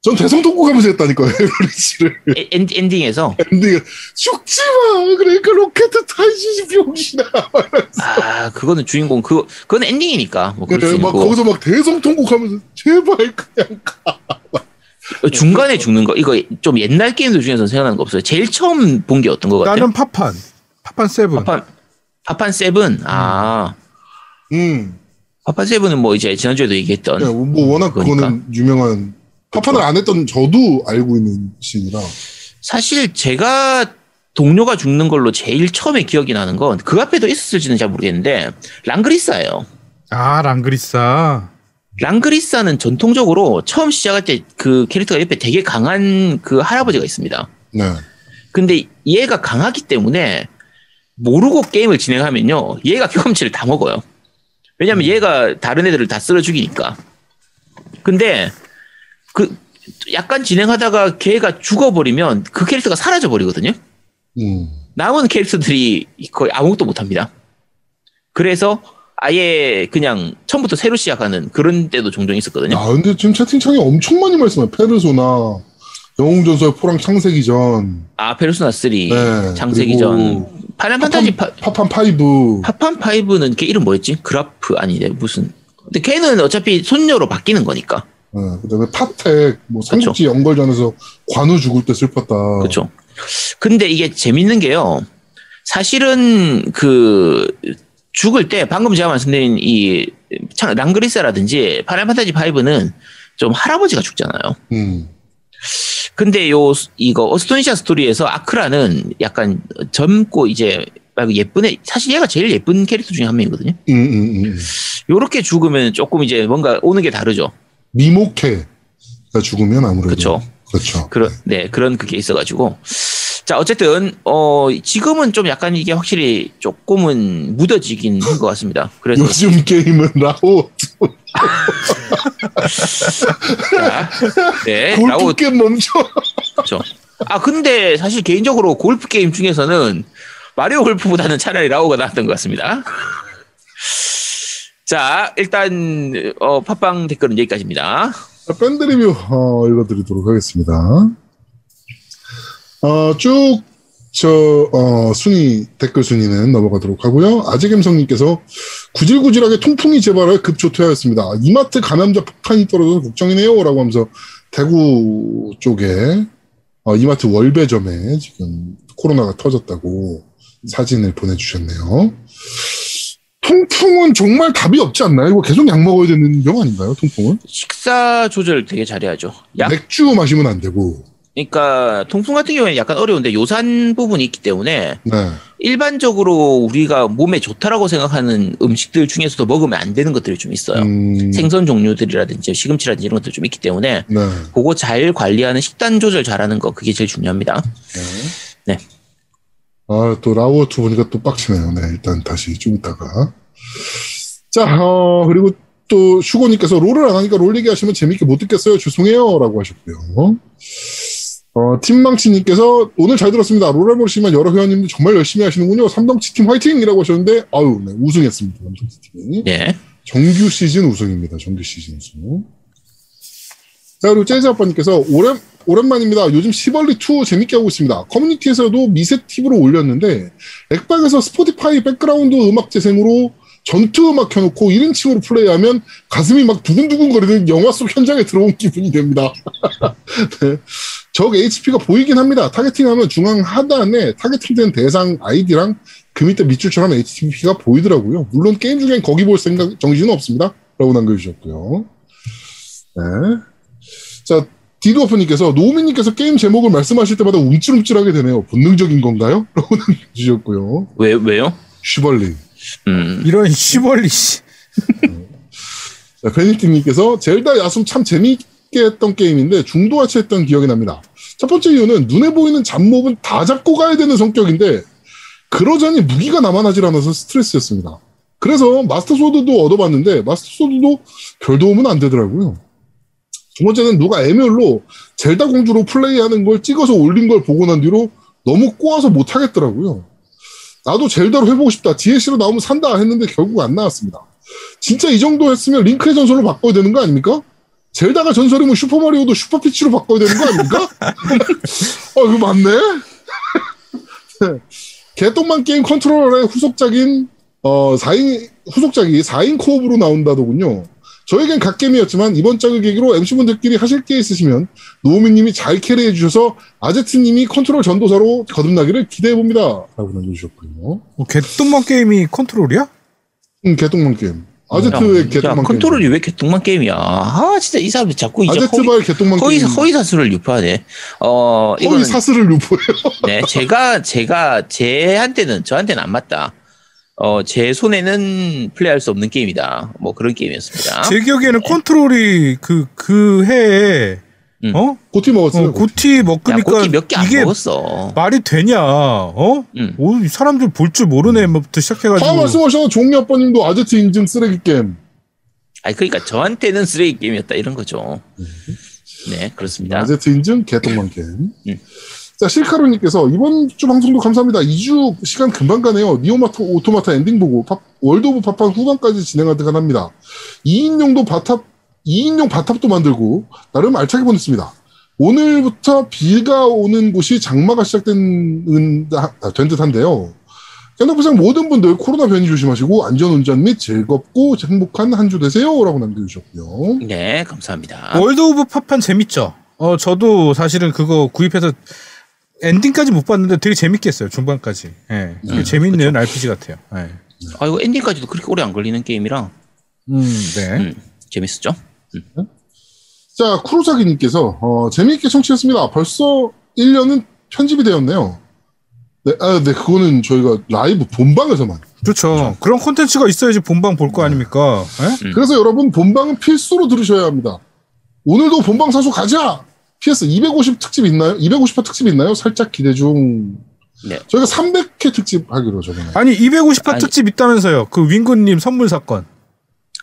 전 대성통곡 하면서 했다니까요. 에- 엔, 엔딩에서. 엔딩에 죽지 마. 그러니까 로켓 타야지 병신아. 아, 그거는 주인공, 그거, 그건 엔딩이니까. 뭐, 그래, 있는 막. 거기서 막 대성통곡 하면서 제발 그냥 가. 어, 중간에 죽는 거, 이거 좀 옛날 게임들 중에서 생각나는 거 없어요. 제일 처음 본 게 어떤 거 같아요? 나는 파판. 파판 seven. 파판, 파판 seven? 아, 음. 파판 seven은 뭐 이제 지난주에도 얘기했던 네, 뭐 워낙 그러니까. 그거는 유명한 파판을 안 했던 저도 알고 있는 scene이라. 사실 제가 동료가 죽는 걸로 제일 처음에 기억이 나는 건 그 앞에도 있었을지는 잘 모르겠는데 랑그리사예요. 아 랑그리사. 랑그리사는 전통적으로 처음 시작할 때 그 캐릭터가 옆에 되게 강한 그 할아버지가 있습니다. 네. 근데 얘가 강하기 때문에 모르고 게임을 진행하면요. 얘가 경험치를 다 먹어요. 왜냐면 얘가 다른 애들을 다 쓸어 죽이니까. 근데 그 약간 진행하다가 걔가 죽어버리면 그 캐릭터가 사라져 버리거든요. 음. 남은 캐릭터들이 거의 아무것도 못합니다. 그래서 아예 그냥 처음부터 새로 시작하는 그런 때도 종종 있었거든요. 아, 근데 지금 채팅창에 엄청 많이 말씀해요. 페르소나, 영웅전설 포랑 창세기 전, 아 페르소나 3 네, 창세기전 그리고 Final Fantasy 파, 파판 five. 파판 5는 걔 이름 뭐였지? 갈라프 아니네 무슨 근데 걔는 어차피 손녀로 바뀌는 거니까 네, 그다음에 파택, 뭐 삼국지 영걸전에서 관우 죽을 때 슬펐다. 그렇죠. 근데 이게 재밌는 게요. 사실은 그 죽을 때 방금 제가 말씀드린 이 참, 랑그리사라든지 Final Fantasy 5는 좀 할아버지가 죽잖아요. 음. 근데 요 이거 어스토니샤 스토리에서 아크라는 약간 젊고 이제 말고 예쁜 애 사실 얘가 제일 예쁜 캐릭터 중에 한 명이거든요. 음, 음, 음, 음. 요렇게 죽으면 조금 이제 뭔가 오는 게 다르죠. 미모케가 죽으면 아무래도. 그쵸. 그렇죠. 그런 네 그런 그게 있어가지고 자 어쨌든 어 지금은 좀 약간 이게 확실히 조금은 묻어지긴 한 것 같습니다. 그래서 요즘 게임은 라오 자, 네 골프 게임 멈춰. 그렇죠. 아 근데 사실 개인적으로 골프 게임 중에서는 마리오 골프보다는 차라리 라오가 나았던 것 같습니다. 자 일단 어 팟빵 댓글은 여기까지입니다. 자, 밴드 리뷰 어, 읽어드리도록 하겠습니다. 어, 쭉, 저, 어, 순위, 댓글 순위는 넘어가도록 하고요. 아재갬성님께서 구질구질하게 통풍이 재발하여 급조퇴하였습니다. 이마트 감염자 폭탄이 떨어져서 걱정이네요. 라고 하면서 대구 쪽에, 어, 이마트 월배점에 지금 코로나가 터졌다고 사진을 보내주셨네요. 통풍은 정말 답이 없지 않나요? 이거 계속 약 먹어야 되는 병 아닌가요? 통풍은? 식사 조절 되게 잘해야죠. 약 맥주 마시면 안 되고. 그러니까 통풍 같은 경우에는 약간 어려운데 요산 부분이 있기 때문에 네. 일반적으로 우리가 몸에 좋다라고 생각하는 음식들 중에서도 먹으면 안 되는 것들이 좀 있어요. 음, 생선 종류들이라든지 시금치라든지 이런 것들 좀 있기 때문에 네. 그거 잘 관리하는 식단 조절 잘하는 거 그게 제일 중요합니다. 네. 아, 또 라오어투 보니까 또 빡치네요. 네, 일단 다시 좀 이따가. 자, 어, 그리고 또 슈고님께서 롤을 안 하니까 롤 얘기하시면 재밌게 못 듣겠어요. 죄송해요. 라고 하셨고요. 어, 팀망치님께서 오늘 잘 들었습니다. 롤을 모르시면 여러 회원님들 정말 열심히 하시는군요. 삼덩치 팀 화이팅! 이라고 하셨는데, 아유, 네, 우승했습니다. 삼덩치 팀이. 네. 정규 시즌 우승입니다. 정규 시즌 우승. 자, 그리고 재즈 아빠님께서 오랜, 오랜만입니다. 요즘 Chivalry 2 재밌게 하고 있습니다. 커뮤니티에서도 미세 팁으로 올렸는데, 액박에서 Spotify background 음악 재생으로 전투 음악 켜놓고 1인칭으로 플레이하면 가슴이 막 두근두근 거리는 영화 속 현장에 들어온 기분이 됩니다. 네. 적 HP가 보이긴 합니다. targeting하면 중앙 하단에 targeting된 대상 아이디랑 그 밑에 밑줄처럼 HP가 보이더라고요. 물론 게임 중엔 거기 볼 생각, 정신은 없습니다. 라고 남겨주셨고요. 네. 자, 디드워프님께서 노우미님께서 게임 제목을 말씀하실 때마다 움찔움찔하게 되네요. 본능적인 건가요? 라고 남겨주셨고요. 왜 왜요? 슈벌리. 음. 이런 시벌리 씨. 자, 베니티님께서 젤다 야숨 참 재미있게 했던 게임인데 중도화치했던 기억이 납니다. 첫 번째 이유는 눈에 보이는 잡몹은 다 잡고 가야 되는 성격인데 그러자니 무기가 남아나질 않아서 스트레스였습니다. 그래서 마스터 소드도 얻어봤는데 마스터 소드도 별 도움은 안 되더라고요. 두 번째는 누가 에뮬로 젤다 공주로 플레이하는 걸 찍어서 올린 걸 보고 난 뒤로 너무 꼬아서 못 하겠더라고요. 나도 젤다로 해보고 싶다. DLC로 나오면 산다 했는데 결국 안 나왔습니다. 진짜 이 정도 했으면 링크의 전설로 바꿔야 되는 거 아닙니까? 젤다가 전설이면 슈퍼마리오도 슈퍼피치로 바꿔야 되는 거 아닙니까? 어, 이거 맞네? 개똥망 게임 컨트롤의 후속작인, 어, 4인, 후속작이 4인 co-op으로 나온다더군요. 저에겐 갓겜이었지만 이번 작을 계기로 MC분들끼리 하실 게 있으시면 노우미님이 잘 carry해 주셔서 아제트님이 컨트롤 전도사로 거듭나기를 기대해 봅니다. 라고 남겨주셨고요. 뭐 개똥망 게임이 컨트롤이야? 음, 개똥망 게임. 아제트의 야, 개똥망 게임. 컨트롤이 왜 개똥망 게임이야? 아, 진짜 이 사람들 자꾸 이제 허위, 아제트발 개똥망 허위, 게임. 허위 사실을 유포하네. 어, 허위 이거는 사슬을 유포해요. 네, 제가 제가 제한테는 저한테는 안 맞다. 어, 제 손에는 플레이할 수 없는 게임이다. 뭐 그런 게임이었습니다. 제 기억에는 컨트롤이 그 그 해에 음. 어? 고티 먹었어요. 어 고티 야, 먹으니까 꽃게 몇개안 이게 먹었어. 말이 되냐? 어? 음. 오, 이 사람들 볼 줄 모르네 부터 시작해가지고 다 말씀하셨던 종리 아빠님도 아제트 인증 쓰레기 게임. 아니 그러니까 저한테는 쓰레기 게임이었다 이런 거죠. 네, 그렇습니다. 아제트 인증 개똥만 게임. 음. 자, 실카로님께서 이번 주 방송도 감사합니다. 2주 시간 금방 가네요. 니오마토 오토마타 엔딩 보고 팝- 월드 오브 팝판 후반까지 진행하듯 합니다. 2인용도 바탑, 2인용 바탑도 만들고 나름 알차게 보냈습니다. 오늘부터 비가 오는 곳이 장마가 시작된 은- 된 듯한데요. 견덕부장 모든 분들 코로나 변이 조심하시고 안전운전 및 즐겁고 행복한 한 주 되세요 라고 남겨주셨고요. 네, 감사합니다. 월드 오브 팝판 재밌죠. 어 저도 사실은 그거 구입해서 엔딩까지 못 봤는데 되게 재밌게 했어요 중반까지. 예, 되게 재밌는 RPG 같아요. 예. 아 이거 엔딩까지도 그렇게 오래 안 걸리는 게임이라 음, 네. 음, 재밌었죠. 자, 쿠로사기님께서, 어, 재미있게 청취했습니다. 벌써 1년은 편집이 되었네요. 네, 아, 네, 그거는 저희가 라이브 본방에서만. 그렇죠. 그런 콘텐츠가 있어야지 본방 볼 거 아닙니까? 예? 음. 그래서 여러분, 본방은 필수로 들으셔야 합니다. 오늘도 본방 사수 가자! PS 250 특집 있나요? 250화 특집 있나요? 살짝 기대 중. 네. 저희가 300회 특집 하기로 저번에. 아니 250화 아니. 특집 있다면서요. 그 윙구님 선물 사건.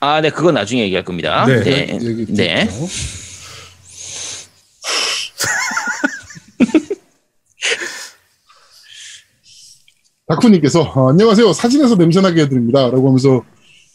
아, 네, 그건 나중에 얘기할 겁니다. 네. 네, 얘기 네. 다쿠님께서 어, 안녕하세요 사진에서 냄새나게 해드립니다 라고 하면서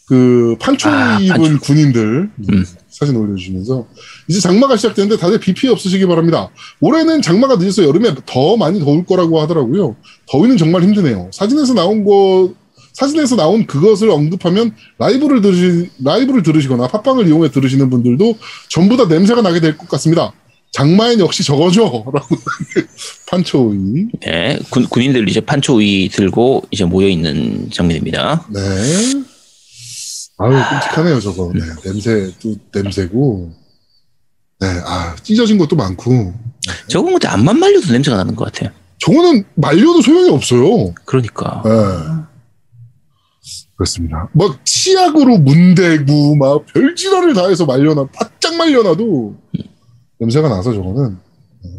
그 판초 아, 입은 판초. 군인들 음. 사진 올려주시면서. 이제 장마가 시작되는데 다들 비 피해 없으시기 바랍니다. 올해는 장마가 늦어서 여름에 더 많이 더울 거라고 하더라고요. 더위는 정말 힘드네요. 사진에서 나온 거 사진에서 나온 그것을 언급하면 라이브를 들으시 라이브를 들으시거나 팟빵을 이용해 들으시는 분들도 전부 다 냄새가 나게 될 것 같습니다. 장마엔 역시 저거죠라고 판초이 네, 군, 군인들 이제 판초위 들고 이제 모여 있는 장면입니다. 네. 아유, 끔찍하네요, 저거. 네. 냄새도 냄새고. 네. 아, 찢어진 것도 많고. 저거 근데 안만 말려도 냄새가 나는 것 같아요. 저거는 말려도 소용이 없어요. 그러니까. 네. 그렇습니다. 막 치약으로 문대고 막 별지랄을 다 해서 말려놔, 바짝 말려놔도 냄새가 나서 저거는. 네.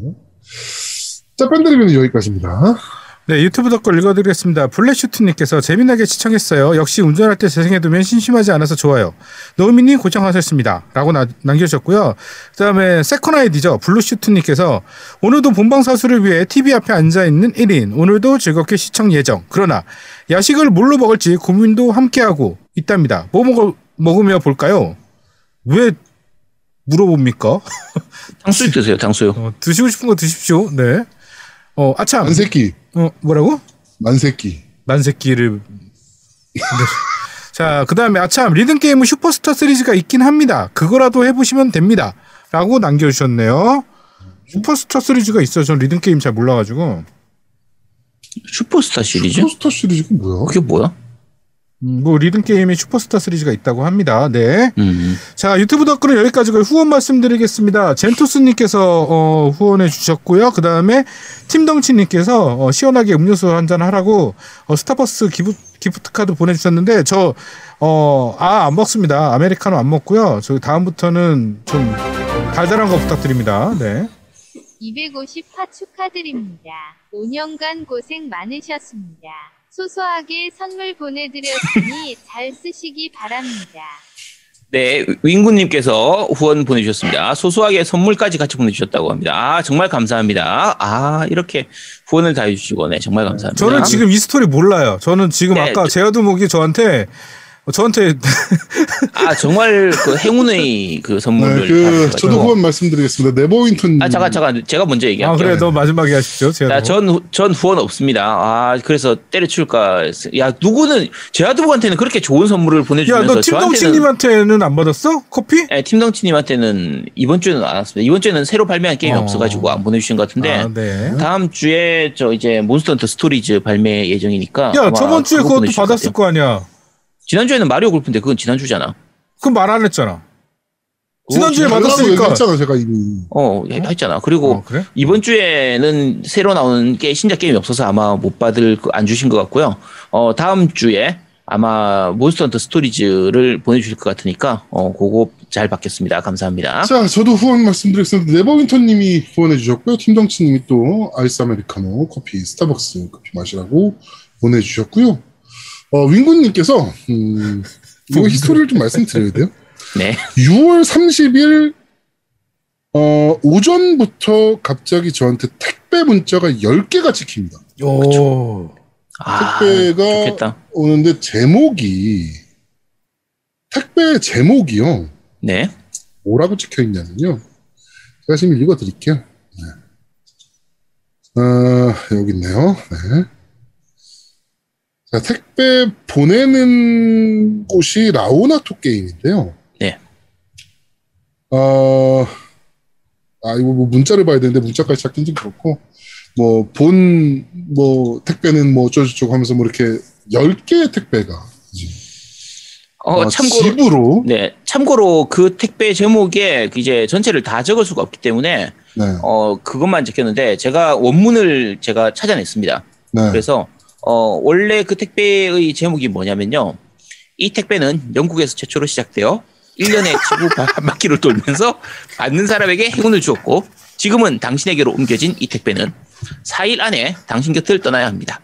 자, 밴드 리뷰는 여기까지입니다. 네, 유튜브 댓글 읽어드리겠습니다. 블랙슈트님께서 재미나게 시청했어요. 역시 운전할 때 재생해두면 심심하지 않아서 좋아요. 노미님 고생하셨습니다. 라고 나- 남겨주셨고요. 그 다음에 second 아이디죠. 블루슈트님께서 오늘도 본방사수를 위해 TV 앞에 앉아있는 1인. 오늘도 즐겁게 시청 예정. 그러나 야식을 뭘로 먹을지 고민도 함께하고 있답니다. 뭐 먹, 먹으며 볼까요? 왜 물어봅니까? 탕수육 드세요, 탕수육. 어, 드시고 싶은 거 드십시오. 네. 어, 아참. 만새끼, 어, 뭐라고? 만새끼. 만새끼를. 네. 자, 그 다음에 아참 리듬 게임은 슈퍼스타 시리즈가 있긴 합니다. 그거라도 해보시면 됩니다. 라고 남겨주셨네요. 슈퍼스타 시리즈가 있어요. 전 리듬 게임 잘 몰라가지고. 슈퍼스타 시리즈? 슈퍼스타 시리즈가 뭐야? 그게 뭐야? 음, 뭐 리듬 게임에 슈퍼스타 시리즈가 있다고 합니다. 네. 음. 자, 유튜브 댓글은 여기까지고 후원 말씀드리겠습니다. 젠토스님께서 어, 후원해 주셨고요. 그 다음에 팀덩치님께서 어, 시원하게 음료수 한 잔 하라고 어, Starbucks 기부, gift card 보내주셨는데 저 어, 아, 안 먹습니다. 아메리카노 안 먹고요. 저 다음부터는 좀 달달한 거 부탁드립니다. 네. 250화 축하드립니다. 5년간 고생 많으셨습니다. 소소하게 선물 보내드렸으니 잘 쓰시기 바랍니다. 네, 윙구님께서 후원 보내주셨습니다. 소소하게 선물까지 같이 보내주셨다고 합니다. 아, 정말 감사합니다. 아, 이렇게 후원을 다 해주시고, 네, 정말 감사합니다. 저는 지금 이 스토리 몰라요. 저는 지금 네, 아까 저- 제아두목이 저한테 저한테 아, 정말 그 행운의 그 네, 선물을. 그, 받아가지고. 저도 후원 말씀드리겠습니다. 네버윈턴. 아, 잠깐, 잠깐. 제가 먼저 아 얘기할게요. 그래 너 마지막에 하십시오. 제가 나 전, 후- 전 후원 없습니다. 아, 그래서 때려칠까. 야, 누구는, 제아두목한테는 그렇게 좋은 선물을 보내주면서 야너. 팀덩치님한테는 안 받았어? 커피? 네, 팀덩치님한테는 이번 주에는 안 왔습니다. 이번 주에는 새로 발매한 게임이 어. 없어가지고 안 보내주신 것 같은데. 아, 네. 다음 주에 저 이제 Monster Hunter Stories 발매 예정이니까. 야 저번 주에 그것도 받았을. 거 아니야. 지난주에는 마리오 골프인데 그건 지난주잖아. 그럼 말안 했잖아. 지난주에 받았으니까. 얘기했잖아 제가 이미. 어, 했잖아. 그리고 어, 그래? 이번 주에는 새로 나오는 게 신작 게임이 없어서 아마 못 받을 거- 안 주신 것 같고요. 어, 다음 주에 아마 몬스터 헌터 스토리즈를 보내주실 것 같으니까 어, 그거 잘 받겠습니다. 감사합니다. 자, 저도 후원 말씀드리겠습니다. 네버윈터님이 후원해 주셨고요. 팀덩치님이 또 아이스 아메리카노 커피 스타벅스 커피 마시라고 보내주셨고요. 어, 윙군님께서 음, 이거 히스토리를 좀 말씀드려야 돼요. 네. 6월 30일 어, 오전부터 갑자기 저한테 택배 문자가 10개가 찍힙니다. 오. 아, 택배가 좋겠다. 오는데 제목이 택배 제목이요. 네. 뭐라고 찍혀 있냐면요. 제가 지금 읽어 드릴게요. 네. 어, 여기 있네요. 네. 자, 택배 보내는 곳이 라오나토 게임인데요. 네. 어, 아, 이거 뭐 문자를 봐야 되는데 문자까지 찾긴 좀 그렇고, 뭐, 본, 뭐, 택배는 뭐 어쩌고저쩌고 하면서 뭐 이렇게 10개의 택배가 어, 어, 참고로 집으로 네. 참고로 그 택배 제목에 이제 전체를 다 적을 수가 없기 때문에 네, 어, 그것만 적혔는데 제가 원문을 제가 찾아냈습니다. 네. 그래서 어, 원래 그 택배의 제목이 뭐냐면요. 이 택배는 영국에서 최초로 시작되어 1년에 지구 바- 한 바퀴를 돌면서 받는 사람에게 행운을 주었고 지금은 당신에게로 옮겨진 이 택배는 4일 안에 당신 곁을 떠나야 합니다.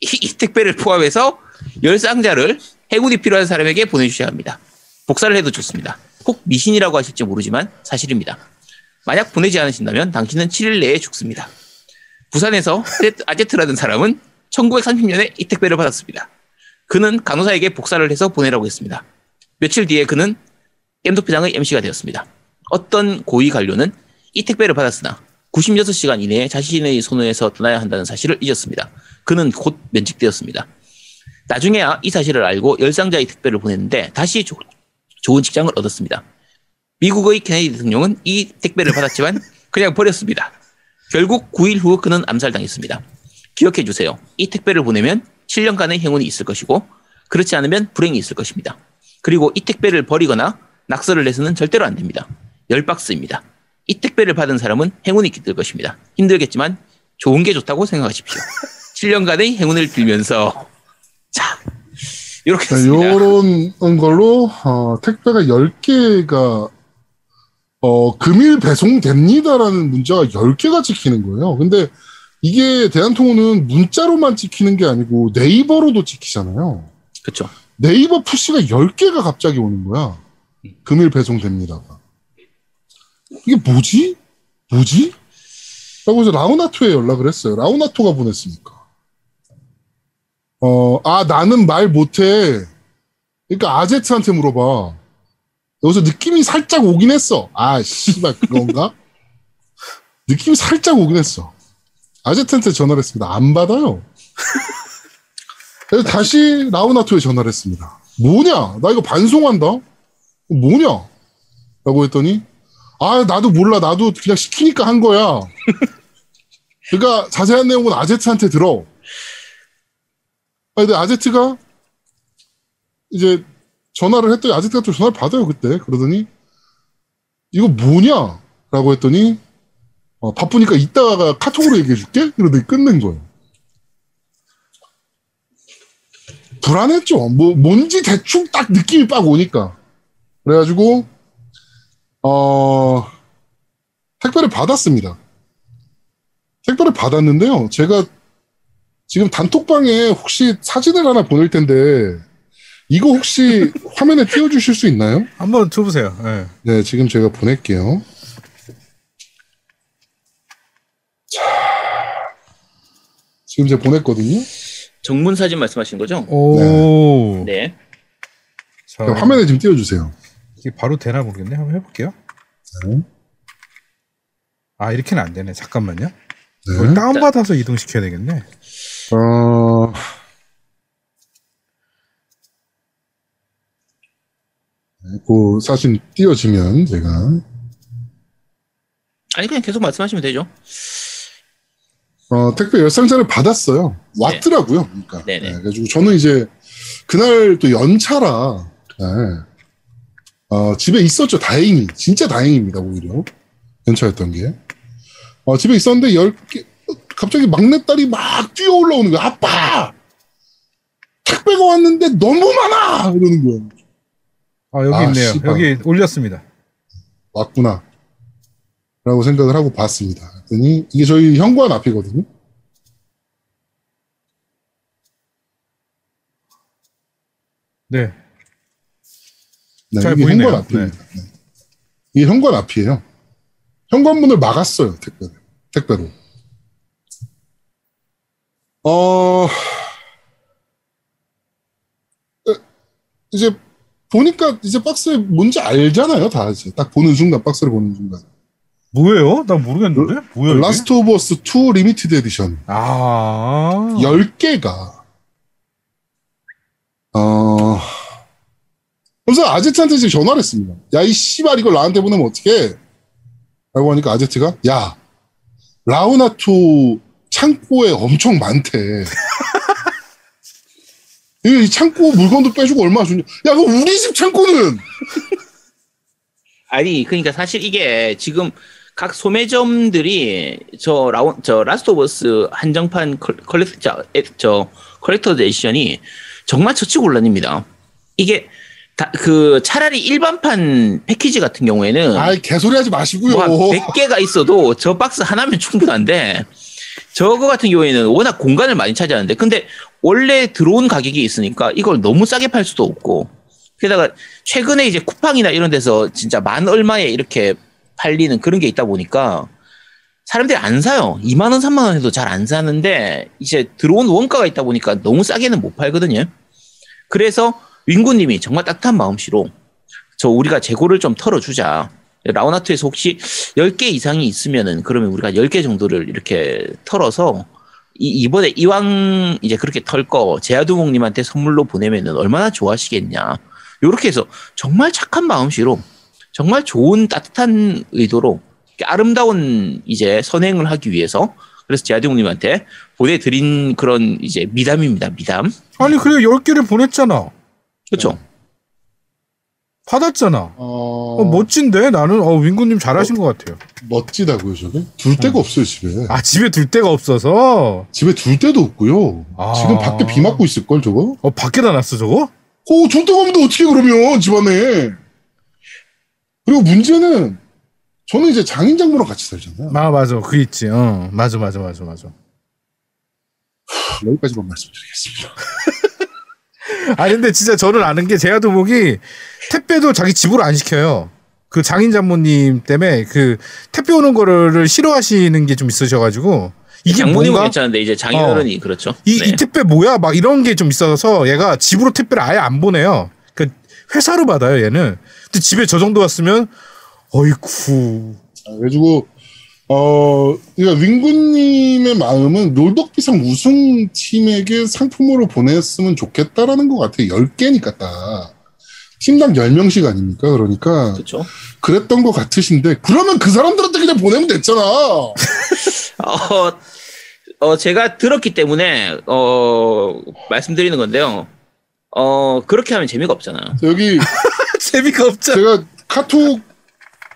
이, 이 택배를 포함해서 열 상자를 행운이 필요한 사람에게 보내주셔야 합니다. 복사를 해도 좋습니다. 혹 미신이라고 하실지 모르지만 사실입니다. 만약 보내지 않으신다면 당신은 7일 내에 죽습니다. 부산에서 아제트라는 사람은 1930년에 이 택배를 받았습니다. 그는 간호사에게 복사를 해서 보내라고 했습니다. 며칠 뒤에 그는 겜도표장의 MC가 되었습니다. 어떤 고위 관료는 이 택배를 받았으나 96시간 이내에 자신의 손에서 떠나야 한다는 사실을 잊었습니다. 그는 곧 면직되었습니다. 나중에야 이 사실을 알고 열상자의 택배를 보냈는데 다시 조- 좋은 직장을 얻었습니다. 미국의 케네디 대통령은 이 택배를 받았지만 그냥 버렸습니다. 결국 9일 후 그는 암살당했습니다. 기억해 주세요. 이 택배를 보내면 7년간의 행운이 있을 것이고 그렇지 않으면 불행이 있을 것입니다. 그리고 이 택배를 버리거나 낙서를 내서는 절대로 안 됩니다. 열 박스입니다. 이 택배를 받은 사람은 행운이 깃들 것입니다. 힘들겠지만 좋은 게 좋다고 생각하십시오. 7년간의 행운을 빌면서 자 이렇게. 요런 걸로 어, 택배가 10개가 어, 금일 배송됩니다라는 문자가 10개가 찍히는 거예요. 근데 이게 대한통운은 문자로만 찍히는 게 아니고 네이버로도 찍히잖아요. 그렇죠. 네이버 푸시가 10개가 갑자기 오는 거야. 금일 배송됩니다가. 이게 뭐지? 뭐지? 라고 해서 라우나토에 연락을 했어요. 라우나토가 보냈으니까. 어, 아, 나는 말 못해. 그러니까 아제트한테 물어봐. 여기서 느낌이 살짝 오긴 했어. 아, 씨발, 그건가? 느낌이 살짝 오긴 했어. 아제트한테 전화를 했습니다. 안 받아요. 그래서 다시 라우나토에 전화를 했습니다. 뭐냐? 나 이거 반송한다? 뭐냐? 라고 했더니, 아, 나도 몰라. 나도 그냥 시키니까 한 거야. 그러니까 자세한 내용은 아제트한테 들어. 아, 근데 아제트가 이제 전화를 했더니 아제트가 또 전화를 받아요, 그때. 그러더니, 이거 뭐냐? 라고 했더니, 어, 바쁘니까 이따가 카톡으로 얘기해 줄게? 이러더니 끊는 거예요. 불안했죠. 뭐, 뭔지 대충 딱 느낌이 빡 오니까. 그래가지고, 어, 택배를 받았습니다. 택배를 받았는데요. 제가 지금 단톡방에 혹시 사진을 하나 보낼 텐데, 이거 혹시 화면에 띄워주실 수 있나요? 한번 쳐보세요. 예. 네, 지금 제가 보낼게요. 지금 제가 보냈거든요. 정문 사진 말씀하신 거죠? 오. 네. 자, 화면에 좀 띄워주세요. 이게 바로 되나 모르겠네. 한번 해볼게요. 네. 아 이렇게는 안 되네. 잠깐만요. 네. 이걸 다운 받아서 이동 시켜야 되겠네. 어, 네, 그 사진 띄워지면 제가 아니 그냥 계속 말씀하시면 되죠. 어, 택배 열상자를 받았어요. 왔더라고요. 그러니까. 네네. 네, 그래가지고 저는 이제 그날 또 연차라, 네. 어, 집에 있었죠. 다행히. 진짜 다행입니다, 오히려. 연차였던 게. 어, 집에 있었는데, 10개, 갑자기 막내 딸이 막 뛰어 올라오는 거야. 아빠! 택배가 왔는데 너무 많아! 이러는 거야. 아 여기 아, 있네요. 씨발. 여기 올렸습니다. 왔구나. 라고 생각을 하고 봤습니다. 그랬더니, 이게 저희 현관 앞이거든요. 네. 네, 잘 이게 보이네요. 현관 앞입니다. 네. 이게 현관 앞이에요. 현관문을 막았어요, 택배로. 택배로. 어, 에, 이제 보니까 이제 박스에 뭔지 알잖아요, 다 이제. 딱 보는 순간, 박스를 보는 순간. 뭐예요? 나 모르겠는데. 뭐야? 라스트 오브 어스 2 limited edition. 아. 10개가, 어, 그래서 아제트한테 지금 전화를 했습니다. 야, 이 씨발, 이걸 나한테 보내면 어떡해? 라고 하니까 아제트가, 야, 라우나투 창고에 엄청 많대. 이 창고 물건도 빼주고 얼마나 좋냐. 야, 그 우리 집 창고는! 아니 그러니까 사실 이게 지금 각 소매점들이 저 라운 저 라스트 오브 어스 한정판 컬- 컬렉 저, 에- 저 collector's edition이 정말 처치곤란입니다. 이게 다, 그 차라리 일반판 패키지 같은 경우에는 아이, 개소리 하지 마시고요. 뭐 100개가 있어도 저 박스 하나면 충분한데 저거 같은 경우에는 워낙 공간을 많이 차지하는데 근데 원래 들어온 가격이 있으니까 이걸 너무 싸게 팔 수도 없고 게다가 최근에 이제 쿠팡이나 이런 데서 진짜 만 얼마에 이렇게 팔리는 그런 게 있다 보니까 사람들이 안 사요. 2만 원, 3만 원 해도 잘 안 사는데 이제 들어온 원가가 있다 보니까 너무 싸게는 못 팔거든요. 그래서 윙구님이 정말 따뜻한 마음씨로 저 우리가 재고를 좀 털어주자. 라우나트에서 혹시 10개 이상이 있으면은 그러면 우리가 10개 정도를 이렇게 털어서 이, 이번에 이왕 이제 그렇게 털 거 제아두목님한테 선물로 보내면은 얼마나 좋아하시겠냐. 요렇게 해서 정말 착한 마음씨로 정말 좋은 따뜻한 의도로 아름다운 이제 선행을 하기 위해서 그래서 제아두목님한테 보내드린 그런 이제 미담입니다. 미담. 아니 그래 10개를 보냈잖아. 그렇죠. 받았잖아. 어, 어, 멋진데 나는 어 윙구님 잘하신 것 같아요. 멋지다고요, 저게? 둘 데가 없어요, 집에. 아 집에 둘 데가 없어서 집에 둘 데도 없고요. 아. 지금 밖에 비 맞고 있을 걸, 저거? 어 밖에다 놨어 저거? 어, 둘 데가 없는데 어떻게 그러면, 집안에. 그리고 문제는, 저는 이제 장인 장모랑 같이 살잖아요. 아 맞아 그 있지. 어 맞아 맞아 맞아 맞아. 여기까지만 말씀드리겠습니다. 아 근데 진짜 저는 아는 게 제가 도목이 택배도 자기 집으로 안 시켜요. 그 장인 장모님 때문에 그 택배 오는 거를 싫어하시는 게 좀 있으셔가지고 이게 장모님은 뭔가 괜찮은데 이제 장인어른이 그렇죠. 이, 네. 이 택배 뭐야 막 이런 게 좀 있어서 얘가 집으로 택배를 아예 안 보내요. 그 회사로 받아요 얘는. 근데 집에 저 정도 왔으면 어이쿠 아, 그래가지고, 어, 그러니까 윙구님의 마음은 롤덕비상 우승 팀에게 상품으로 보냈으면 좋겠다라는 것 같아요. 10개니까 딱. 팀당 10명씩 아닙니까? 그러니까, 그렇죠. 그랬던 것 같으신데, 그러면 그 사람들한테 그냥 보내면 됐잖아. 어, 어, 제가 들었기 때문에, 어, 말씀드리는 건데요. 어, 그렇게 하면 재미가 없잖아요. 여기, 재미가 없잖아. 제가 카톡,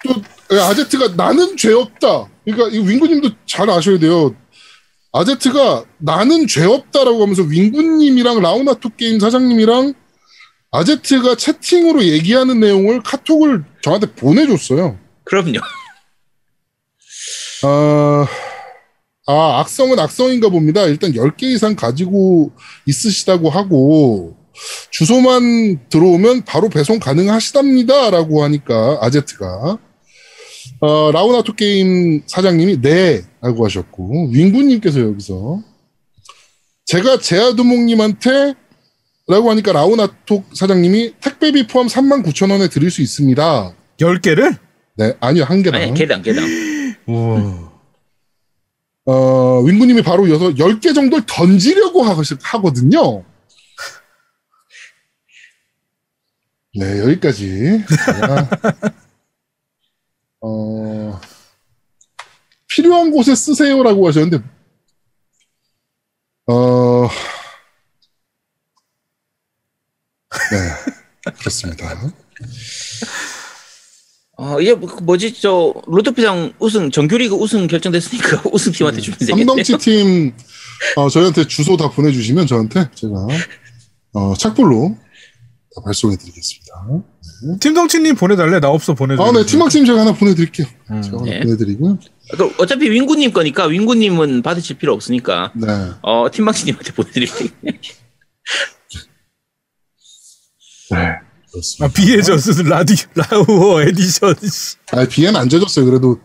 또, 아제트가 나는 죄 없다. 그러니까 이 윙구님도 잘 아셔야 돼요. 아제트가 나는 죄 없다라고 하면서 윙구님이랑 라우나토 게임 사장님이랑 아제트가 채팅으로 얘기하는 내용을 카톡을 저한테 보내줬어요. 그럼요. 아, 아, 악성은 악성인가 봅니다. 일단 10개 이상 가지고 있으시다고 하고, 주소만 들어오면 바로 배송 가능하시답니다. 라고 하니까, 아제트가. 어, 라우나토 게임 사장님이 네. 라고 하셨고, 윙구님께서 여기서, 제가 제아두목님한테 라고 하니까 라우나토 사장님이 택배비 포함 39,000원에 드릴 수 있습니다. 10개를? 네, 아니요, 한 개당. 아니, 개당, 개당. 우와. 어, 윙구님이 바로 여섯, 10개 정도를 던지려고 하, 하거든요. 네, 여기까지. 제가, 어, 필요한 곳에 쓰세요라고 하셨는데, 어, 네. 그렇습니다. 어, 이제 뭐- 뭐지 저 로또피상 우승 정규리그 우승 결정됐으니까 우승팀한테 주면 되겠네요. 삼덩치 팀 어, 저희한테 주소 다 보내주시면 저한테 제가 어, 착불로 다 발송해 드리겠습니다. 팀덩치님 보내달래. 나 없어 보내줘. 아, 네, 팀왕팀 제가 하나 보내드릴게요. 제가 하나 네. 보내드리고요. 그럼 어차피 윙구님 거니까 윙구님은 받으실 필요 없으니까 네. 어 팀망치님한테 보내드릴게요. 네. 그렇습니다. 아, 비의 저스 라디 라우어 에디션. 씨. 아, 비엔 안 젖었어요. 그래도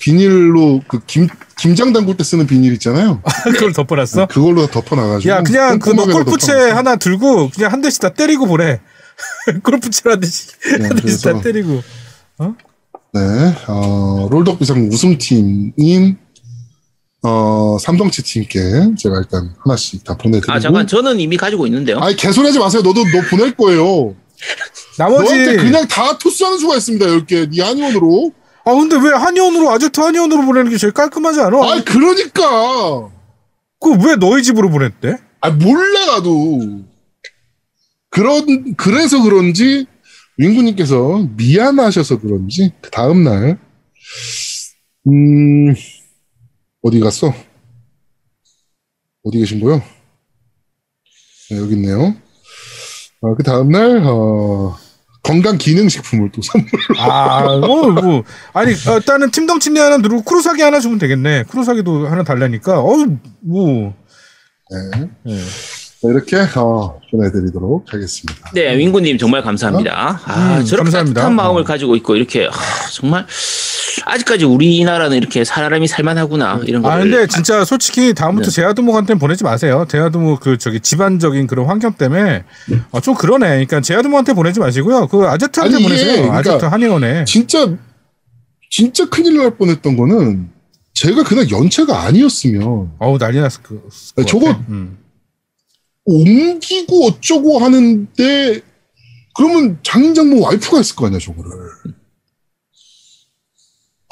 비닐로 그 김, 김장 담글 때 쓰는 비닐 있잖아요. 그걸 덮어놨어? 그걸로 다 덮어놔가지고. 야 그냥 그너 꼼꼼하게 골프채. 하나 들고 그냥 한 대씩 다 때리고 보내. 골프채 한 대씩 네, 한 대씩 다 그래서- 때리고. 네, 어, 롤덕비상 우승팀인 어, 삼성치 팀께 제가 일단 하나씩 다 보내드리고. 아 잠깐 저는 이미 가지고 있는데요. 아니 개소리하지 마세요. 너도 너 보낼 거예요. 나머지 너한테 그냥 다 토스하는 수가 있습니다. 10개. 네 한의원으로. 아 근데 왜 한의원으로 아제트 한의원으로 보내는 게 제일 깔끔하지 않아? 아 그러니까. 그 왜 너희 집으로 보냈대? 아 몰라 나도. 그런 그래서 그런지 윙구님께서 미안하셔서 그런지 그 다음 날 음, 어디 갔어? 어디 계신 거요? 네, 여기 있네요. 아, 그 다음날, 어, 건강 기능식품을 또 선물. 아, 뭐, 뭐. 아니, 어, 일단은 팀덩치니 하나 누르고 크루사기 하나 주면 되겠네. 크루사기도 하나 달라니까. 어우, 뭐. 네. 네. 자, 이렇게, 어, 보내드리도록 하겠습니다. 네, 윙구님 정말 감사합니다. 아, 음, 저렇게 감사합니다. 따뜻한 마음을 어. 가지고 있고 이렇게 아, 정말 아직까지 우리나라는 이렇게 사람이 살만하구나 이런 거. 아, 근데 진짜 솔직히 다음부터 네. 제아두목한테는 보내지 마세요. 제아두목 그 저기 집안적인 그런 환경 때문에 어, 좀 그러네. 그러니까 제아두목한테 보내지 마시고요. 그 아제트한테 아니, 보내세요. 그러니까 아제트 한의원에. 진짜, 진짜 큰일 날 뻔했던 거는 제가 그날 연체가 아니었으면 어우, 난리 났을 그. 저거- 음. 옮기고 어쩌고 하는데 그러면 장인장모 와이프가 있을 거 아니야 저거를.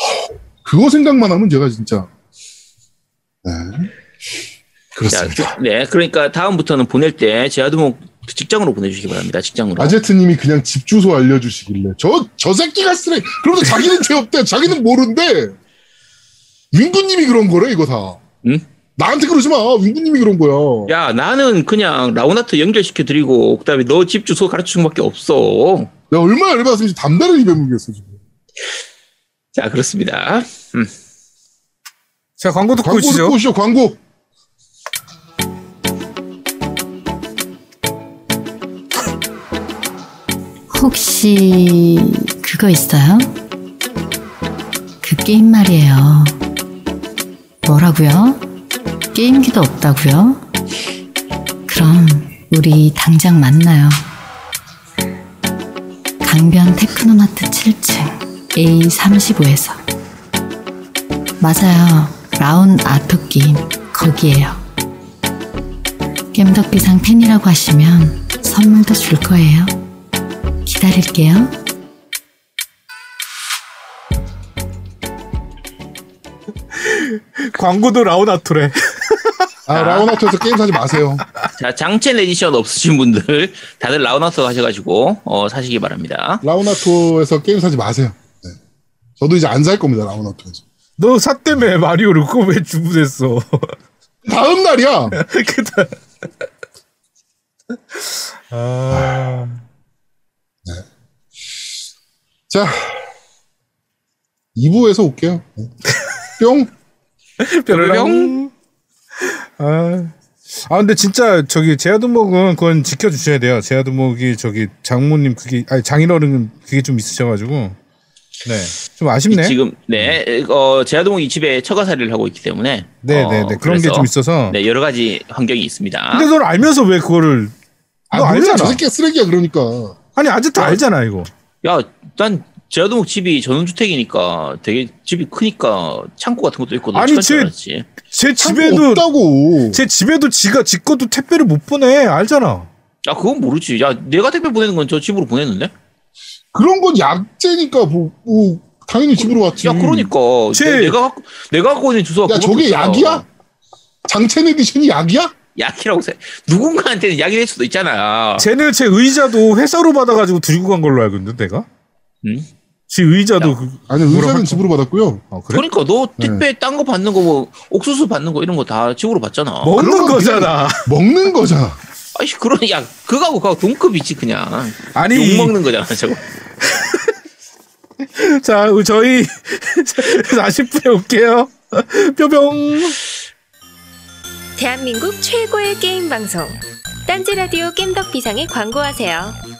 허, 그거 생각만 하면 제가 진짜. 네. 자, 그렇습니다. 그- 네, 그러니까 다음부터는 보낼 때 제아두목 직장으로 보내주시기 바랍니다. 직장으로. 아제트님이 그냥 집 주소 알려주시길래. 저저 새끼가 쓰레 그러면서 자기는 죄 없대. 자기는 모른대. 윙구님이 그런 거래 이거 다. 응? 나한테 그러지 마 윙구님이 그런 거야 야, 나는 그냥 라우나트 연결시켜 드리고 그 다음에 너 집 주소 가르쳐 준 밖에 없어. 내가 얼마나 열받았으면 담배를 입에 물겠어 지금 자, 그렇습니다. 자, 광고 듣고 광고 오시죠. 듣고 오시죠 광고 혹시 그거 있어요? 그 게임 말이에요. 뭐라고요? 게임기도 없다고요? 그럼 우리 당장 만나요. 강변 테크노마트 7층 A35에서 맞아요. 라운 아토 게임 거기에요. 겜덕비상 팬이라고 하시면 선물도 줄 거예요. 기다릴게요. 광고도 라우나토래. 아 라운아웃에서 게임 사지 마세요 자, 장첸 에디션 없으신 분들 다들 라우나트 하셔가지고 어, 사시기 바랍니다. 라우나토에서 게임 사지 마세요. 네. 저도 이제 안 살 겁니다. 라우나토에서. 너 샀다며 마리오를 그거 왜 주문했어? 다음 날이야. 그다. 아. 자, 2부에서 올게요. 네. 뿅. 뾰로롱. 아. 아 근데 진짜 저기 제아두목은 그건 지켜주셔야 돼요. 제아두목이 저기 장모님 그게 아니 장인어른 그게 좀 있으셔가지고 네 좀 아쉽네. 지금 네, 어, 제아동 이 집에 처가살이를 하고 있기 때문에 네네네 어, 그런 게 좀 있어서. 네, 여러 가지 환경이 있습니다. 근데 넌 알면서 왜 그거를 아, 너. 알잖아. 저 새끼가 쓰레기야, 그러니까. 아니 아제트 알잖아 이거. 야, 난 제아동목 집이 전원주택이니까 되게 집이 크니까 창고 같은 것도 있고 아니, 제- 알았지. 제 집에도 없다고. 제 집에도 지가 지 것도 택배를 못 보내 알잖아. 야, 그건 모르지. 야, 내가 택배 보내는 건 저 집으로 보냈는데? 그런 건 약재니까, 뭐, 뭐, 당연히 집으로 왔지. 야, 그러니까 제- 내- 내가 갖고 내가 갖고 있는 주소가 야, 저게 없어. 약이야? 장첸 edition이 약이야? 약이라고 생각. 누군가한테는 약이 될 수도 있잖아. 쟤는 제 의자도 회사로 받아가지고 들고 간 걸로 알고 있는데 내가. 응? 지 의자도 야. 그, 아니 의자는? 집으로 받았고요. 어, 그래? 그러니까 너 네. 택배 딴거 받는 거 뭐 옥수수 받는 거 이런 거 다 집으로 받잖아. 먹는 거잖아. 먹는 거잖아. 아이씨 그런 야 그거하고 그거 동급이지 그냥. 아니 욕 먹는 거잖아 저거. 자 저희 40분에 올게요. 뿅뿅. 대한민국 최고의 게임 방송 딴지 라디오 겜덕 비상에 광고하세요.